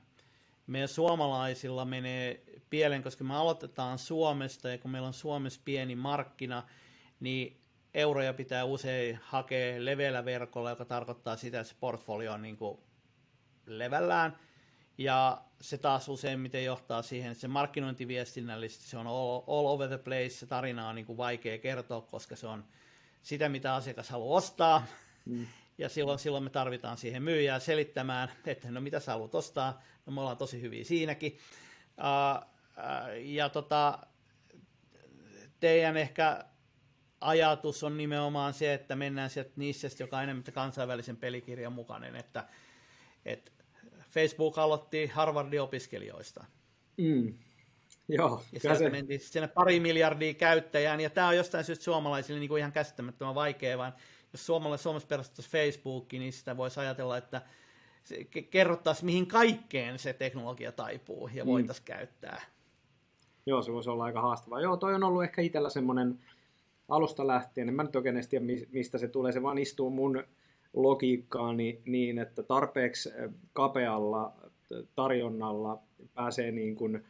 meidän suomalaisilla menee pieleen, koska me aloitetaan Suomesta ja kun meillä on Suomessa pieni markkina, niin euroja pitää usein hakea leveällä verkolla, joka tarkoittaa sitä, että se portfolio on niin kuin levällään. Ja se taas useimmiten johtaa siihen, että se markkinointiviestinnällisesti se on all, all over the place, se tarina on niin kuin vaikea kertoa, koska se on sitä, mitä asiakas haluaa ostaa. Mm. Ja silloin, silloin me tarvitaan siihen myyjää selittämään, että no mitä sä haluat ostaa, no me ollaan tosi hyviä siinäkin. Uh, uh, ja tota, teidän ehkä ajatus on nimenomaan se, että mennään sieltä niistä, joka on enemmän kansainvälisen pelikirjan mukainen, että, että Facebook aloitti Harvardin opiskelijoista. Mm. Joo, ja sieltä se... mentiin sinne pari miljardia käyttäjään, ja tämä on jostain syystä suomalaisille niin kuin ihan käsittämättömän vaikea, vaan jos suomalaisille Suomessa perustettaisiin Facebook, niin sitä voisi ajatella, että kerrottaisiin, mihin kaikkeen se teknologia taipuu ja voitaisiin mm. käyttää. Joo, se voisi olla aika haastavaa. Joo, toi on ollut ehkä itsellä semmoinen alusta lähtien, en mä nyt oikein tiedä, mistä se tulee, se vaan istuu mun logiikkaani niin, että tarpeeksi kapealla tarjonnalla pääsee niin kuin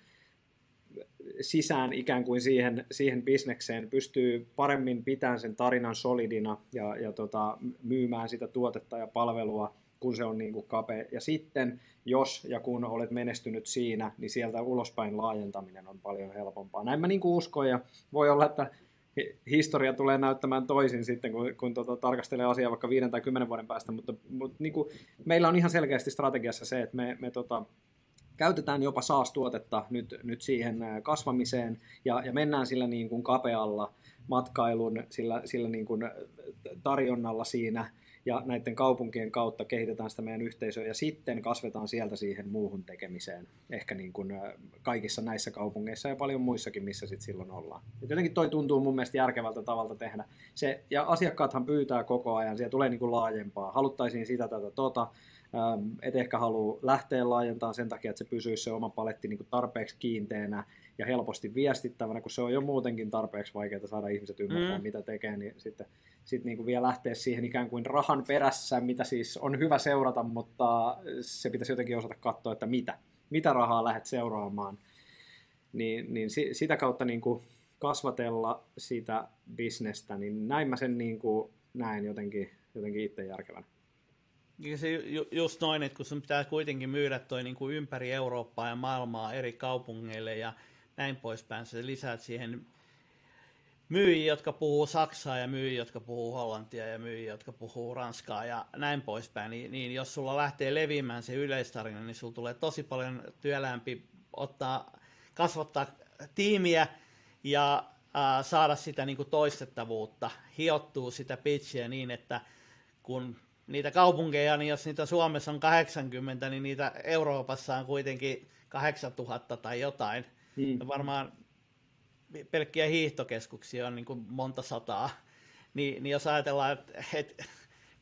sisään ikään kuin siihen, siihen bisnekseen, pystyy paremmin pitämään sen tarinan solidina ja, ja tota, myymään sitä tuotetta ja palvelua, kun se on niin kuin kapea. Ja sitten, jos ja kun olet menestynyt siinä, niin sieltä ulospäin laajentaminen on paljon helpompaa. Näin mä niin kuin uskon, ja voi olla, että historia tulee näyttämään toisin sitten, kun, kun tota, tarkastelee asiaa vaikka viiden tai kymmenen vuoden päästä, mutta, mutta niin kuin, meillä on ihan selkeästi strategiassa se, että me, me tota, käytetään jopa SaaS-tuotetta nyt, nyt siihen kasvamiseen ja, ja mennään sillä niin kuin kapealla matkailun, sillä, sillä niin kuin tarjonnalla siinä ja näiden kaupunkien kautta kehitetään sitä meidän yhteisöä ja sitten kasvetaan sieltä siihen muuhun tekemiseen, ehkä niin kuin kaikissa näissä kaupungeissa ja paljon muissakin, missä sitten silloin ollaan. Et jotenkin toi tuntuu mun mielestä järkevältä tavalta tehdä. Se, ja asiakkaathan pyytää koko ajan, siellä tulee niin kuin laajempaa, haluttaisiin sitä tätä tota, et ehkä halua lähteä laajentamaan sen takia, että se pysyisi se oma paletti niin kuin tarpeeksi kiinteänä ja helposti viestittävänä, kun se on jo muutenkin tarpeeksi vaikeaa saada ihmiset ymmärtää, mm. mitä tekee, niin sitten sit niin kuin vielä lähteä siihen ikään kuin rahan perässä, mitä siis on hyvä seurata, mutta se pitäisi jotenkin osata katsoa, että mitä, mitä rahaa lähdet seuraamaan. Niin, niin sitä kautta niin kuin kasvatella sitä bisnestä, niin näin mä sen niin kuin näin jotenkin, jotenkin itse järkevänä. Ja se ju, just noin, että kun sun pitää kuitenkin myydä toi niin kuin ympäri Eurooppaa ja maailmaa eri kaupungeille ja näin poispäin, sä lisäät siihen myyjiä, jotka puhuu saksaa ja myyjiä, jotka puhuu hollantia ja myyjiä, jotka puhuu ranskaa ja näin poispäin, niin, niin jos sulla lähtee leviämään se yleistarina, niin sulla tulee tosi paljon työlämpi ottaa, kasvattaa tiimiä ja äh, saada sitä niin kuin toistettavuutta, hiottuu sitä pitchiä niin, että kun niitä kaupunkeja, niin jos niitä Suomessa on 80, niin niitä Euroopassa on kuitenkin 8000 tai jotain. Hmm. varmaan pelkkiä hiihtokeskuksia on niin kuin monta sataa. Niin, niin jos ajatellaan, että, että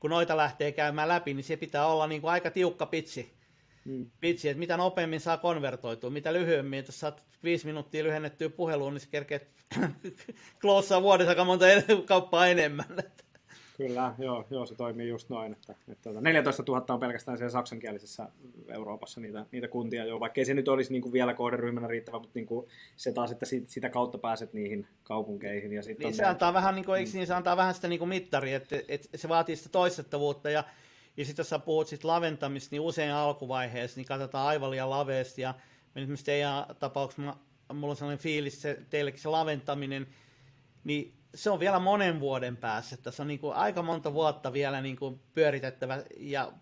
kun noita lähtee käymään läpi, niin se pitää olla niin kuin aika tiukka pitsi. Hmm. pitsi, että mitä nopeammin saa konvertoitua, mitä lyhyemmin, jos saat viisi minuuttia lyhennettyä puheluun, niin se kerkee kloosaa vuodessa aika monta kauppaa enemmän. Kyllä, joo, joo, se toimii just noin, että, että 14 000 on pelkästään siellä saksankielisessä Euroopassa niitä, niitä kuntia jo, vaikkei se nyt olisi niin kuin vielä kohderyhmänä riittävä, mutta niin kuin se taas, että sit, sitä kautta pääset niihin kaupunkeihin. Ja sit niin, se antaa vähän, niin kuin, eikö, niin se antaa vähän sitä niin kuin mittaria, että, että se vaatii sitä toistettavuutta ja ja sitten jos sä puhut sit laventamista, niin usein alkuvaiheessa niin katsotaan aivan liian laveasti. Ja esimerkiksi teidän tapauksessa mulla on sellainen fiilis, se, teillekin se laventaminen, niin se on vielä monen vuoden päässä. Tässä on niin kuin aika monta vuotta vielä niin kuin pyöritettävä ja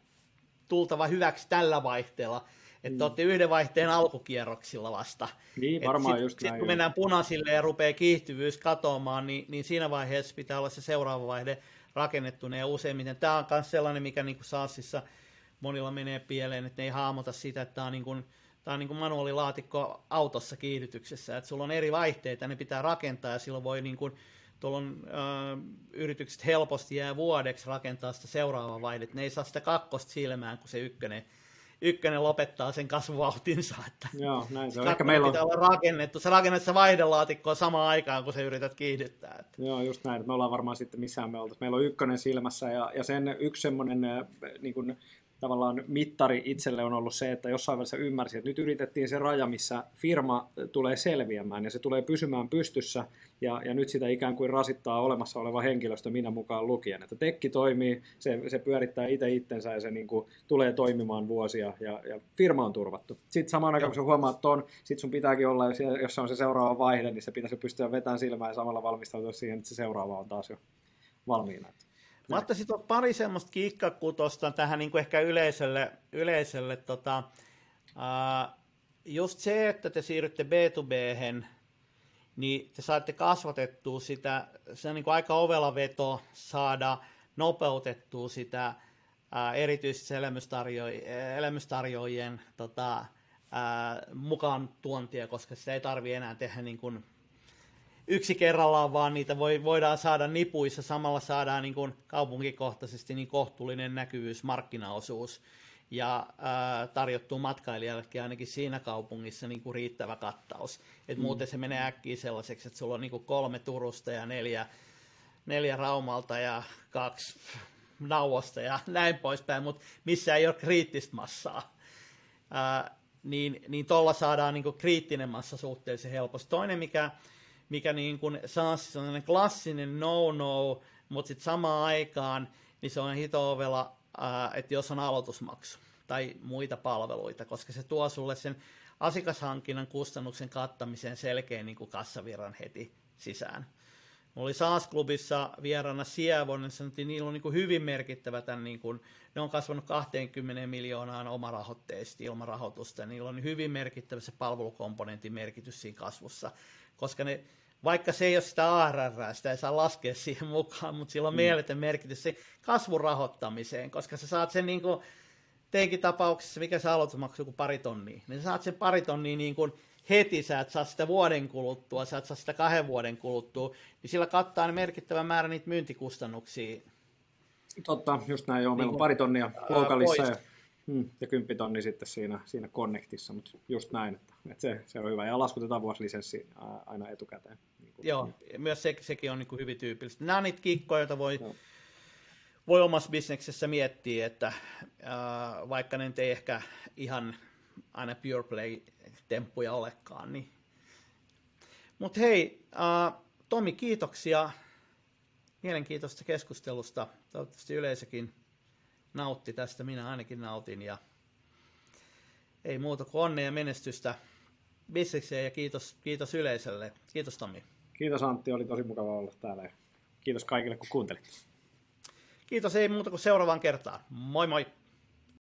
tultava hyväksi tällä vaihteella. Että mm. olette yhden vaihteen alkukierroksilla vasta. Niin, varmaan sit, just sit, kun mennään punaisille ja rupeaa kiihtyvyys katoamaan, niin, niin siinä vaiheessa pitää olla se seuraava vaihde rakennettuna. Ja useimmiten tämä on myös sellainen, mikä niin kuin SaaSissa monilla menee pieleen, että ne ei haamota sitä, että tämä on niin kuin, tämä on niin kuin manuaalilaatikko autossa kiihdytyksessä, että sulla on eri vaihteita, ne pitää rakentaa ja silloin voi niin kuin tuolla on äh, yritykset helposti jää vuodeksi rakentaa sitä seuraavaa vaihdetta. Ne ei saa sitä kakkosta silmään, kun se ykkönen ykkönen lopettaa sen kasvuvauhtinsa. Että Joo, näin se on. Ehkä meillä on... pitää olla rakennettu. Se rakennat se vaihdelaatikkoa samaan aikaan, kun se yrität kiihdyttää. Että. Joo, just näin. Me ollaan varmaan sitten missään me oltaisiin. Meillä on ykkönen silmässä ja, ja sen yksi semmoinen niin kuin, tavallaan mittari itselle on ollut se, että jossain vaiheessa ymmärsi, että nyt yritettiin se raja, missä firma tulee selviämään ja se tulee pysymään pystyssä ja, ja nyt sitä ikään kuin rasittaa olemassa oleva henkilöstö minä mukaan lukien. Että tekki toimii, se, se pyörittää itse itsensä ja se niin kuin tulee toimimaan vuosia ja, ja firma on turvattu. Sitten samaan aikaan, kun sä huomaat ton, sit sun pitääkin olla, jos, jos on se seuraava vaihde, niin se pitäisi pystyä vetämään silmään ja samalla valmistautua siihen, että se seuraava on taas jo valmiina. Mä ottaisin pari semmoista kiikkakutosta tähän niin kuin ehkä yleisölle, yleisölle tota, uh, just se, että te siirrytte B2B, niin te saatte kasvatettua sitä, se on niin kuin aika ovela veto saada nopeutettua sitä uh, erityisesti elämystarjoajien tota, uh, mukaan tuontia, koska se ei tarvi enää tehdä niin kuin yksi kerrallaan, vaan niitä voi, voidaan saada nipuissa. Samalla saadaan niin kuin kaupunkikohtaisesti niin kohtuullinen näkyvyys, markkinaosuus ja ää, tarjottuu matkailijallekin ainakin siinä kaupungissa niin kuin riittävä kattaus. Et mm. Muuten se menee äkkiä sellaiseksi, että sulla on niin kuin kolme Turusta ja neljä, neljä Raumalta ja kaksi Nauosta ja näin poispäin, mutta missä ei ole kriittistä massaa. Ää, niin, niin tuolla saadaan niin kuin kriittinen massa suhteellisen helposti. Toinen, mikä mikä niin kuin saa sellainen klassinen no-no, mutta sitten samaan aikaan niin se on hito-ovela, että jos on aloitusmaksu tai muita palveluita, koska se tuo sulle sen asiakashankinnan kustannuksen kattamiseen selkeän niin kuin kassavirran heti sisään. Mulla oli SaaS-klubissa vieraana Sievon, niin sanottiin, että niillä on niin kuin hyvin merkittävä tämän, niin kuin, ne on kasvanut 20 miljoonaan omarahoitteisesti ilman rahoitusta, niillä on hyvin merkittävä se palvelukomponentin merkitys siinä kasvussa koska ne, vaikka se ei ole sitä ARR, sitä ei saa laskea siihen mukaan, mutta sillä on mm. mieletön merkitys se kasvun rahoittamiseen, koska sä saat sen niin kuin, teinkin tapauksessa, mikä se aloitusmaksu kuin pari tonnia, niin sä saat sen pari tonnia niin kuin heti, sä et saa sitä vuoden kuluttua, sä et saa sitä kahden vuoden kuluttua, niin sillä kattaa ne merkittävä määrä niitä myyntikustannuksia. Totta, just näin joo, meillä on niin pari tonnia lokalissa ja Hmm, ja kymppitonni sitten siinä, siinä Connectissa, mutta just näin, että, että se, se on hyvä. Ja laskutetaan vuosilisenssi aina etukäteen. Niin kuin, Joo, niin. myös se, sekin on niin kuin hyvin tyypillistä. Nämä on niitä kikkoja, joita voi, voi omassa bisneksessä miettiä, että äh, vaikka ne ei ehkä ihan aina pure play-temppuja olekaan. Niin. Mutta hei, äh, Tomi, kiitoksia mielenkiintoista keskustelusta. Toivottavasti yleisökin nautti tästä, minä ainakin nautin ja ei muuta kuin onnea ja menestystä bisnekseen ja kiitos, kiitos yleisölle. Kiitos Tommi. Kiitos Antti, oli tosi mukava olla täällä ja kiitos kaikille kun kuuntelit. Kiitos, ei muuta kuin seuraavaan kertaan. Moi moi!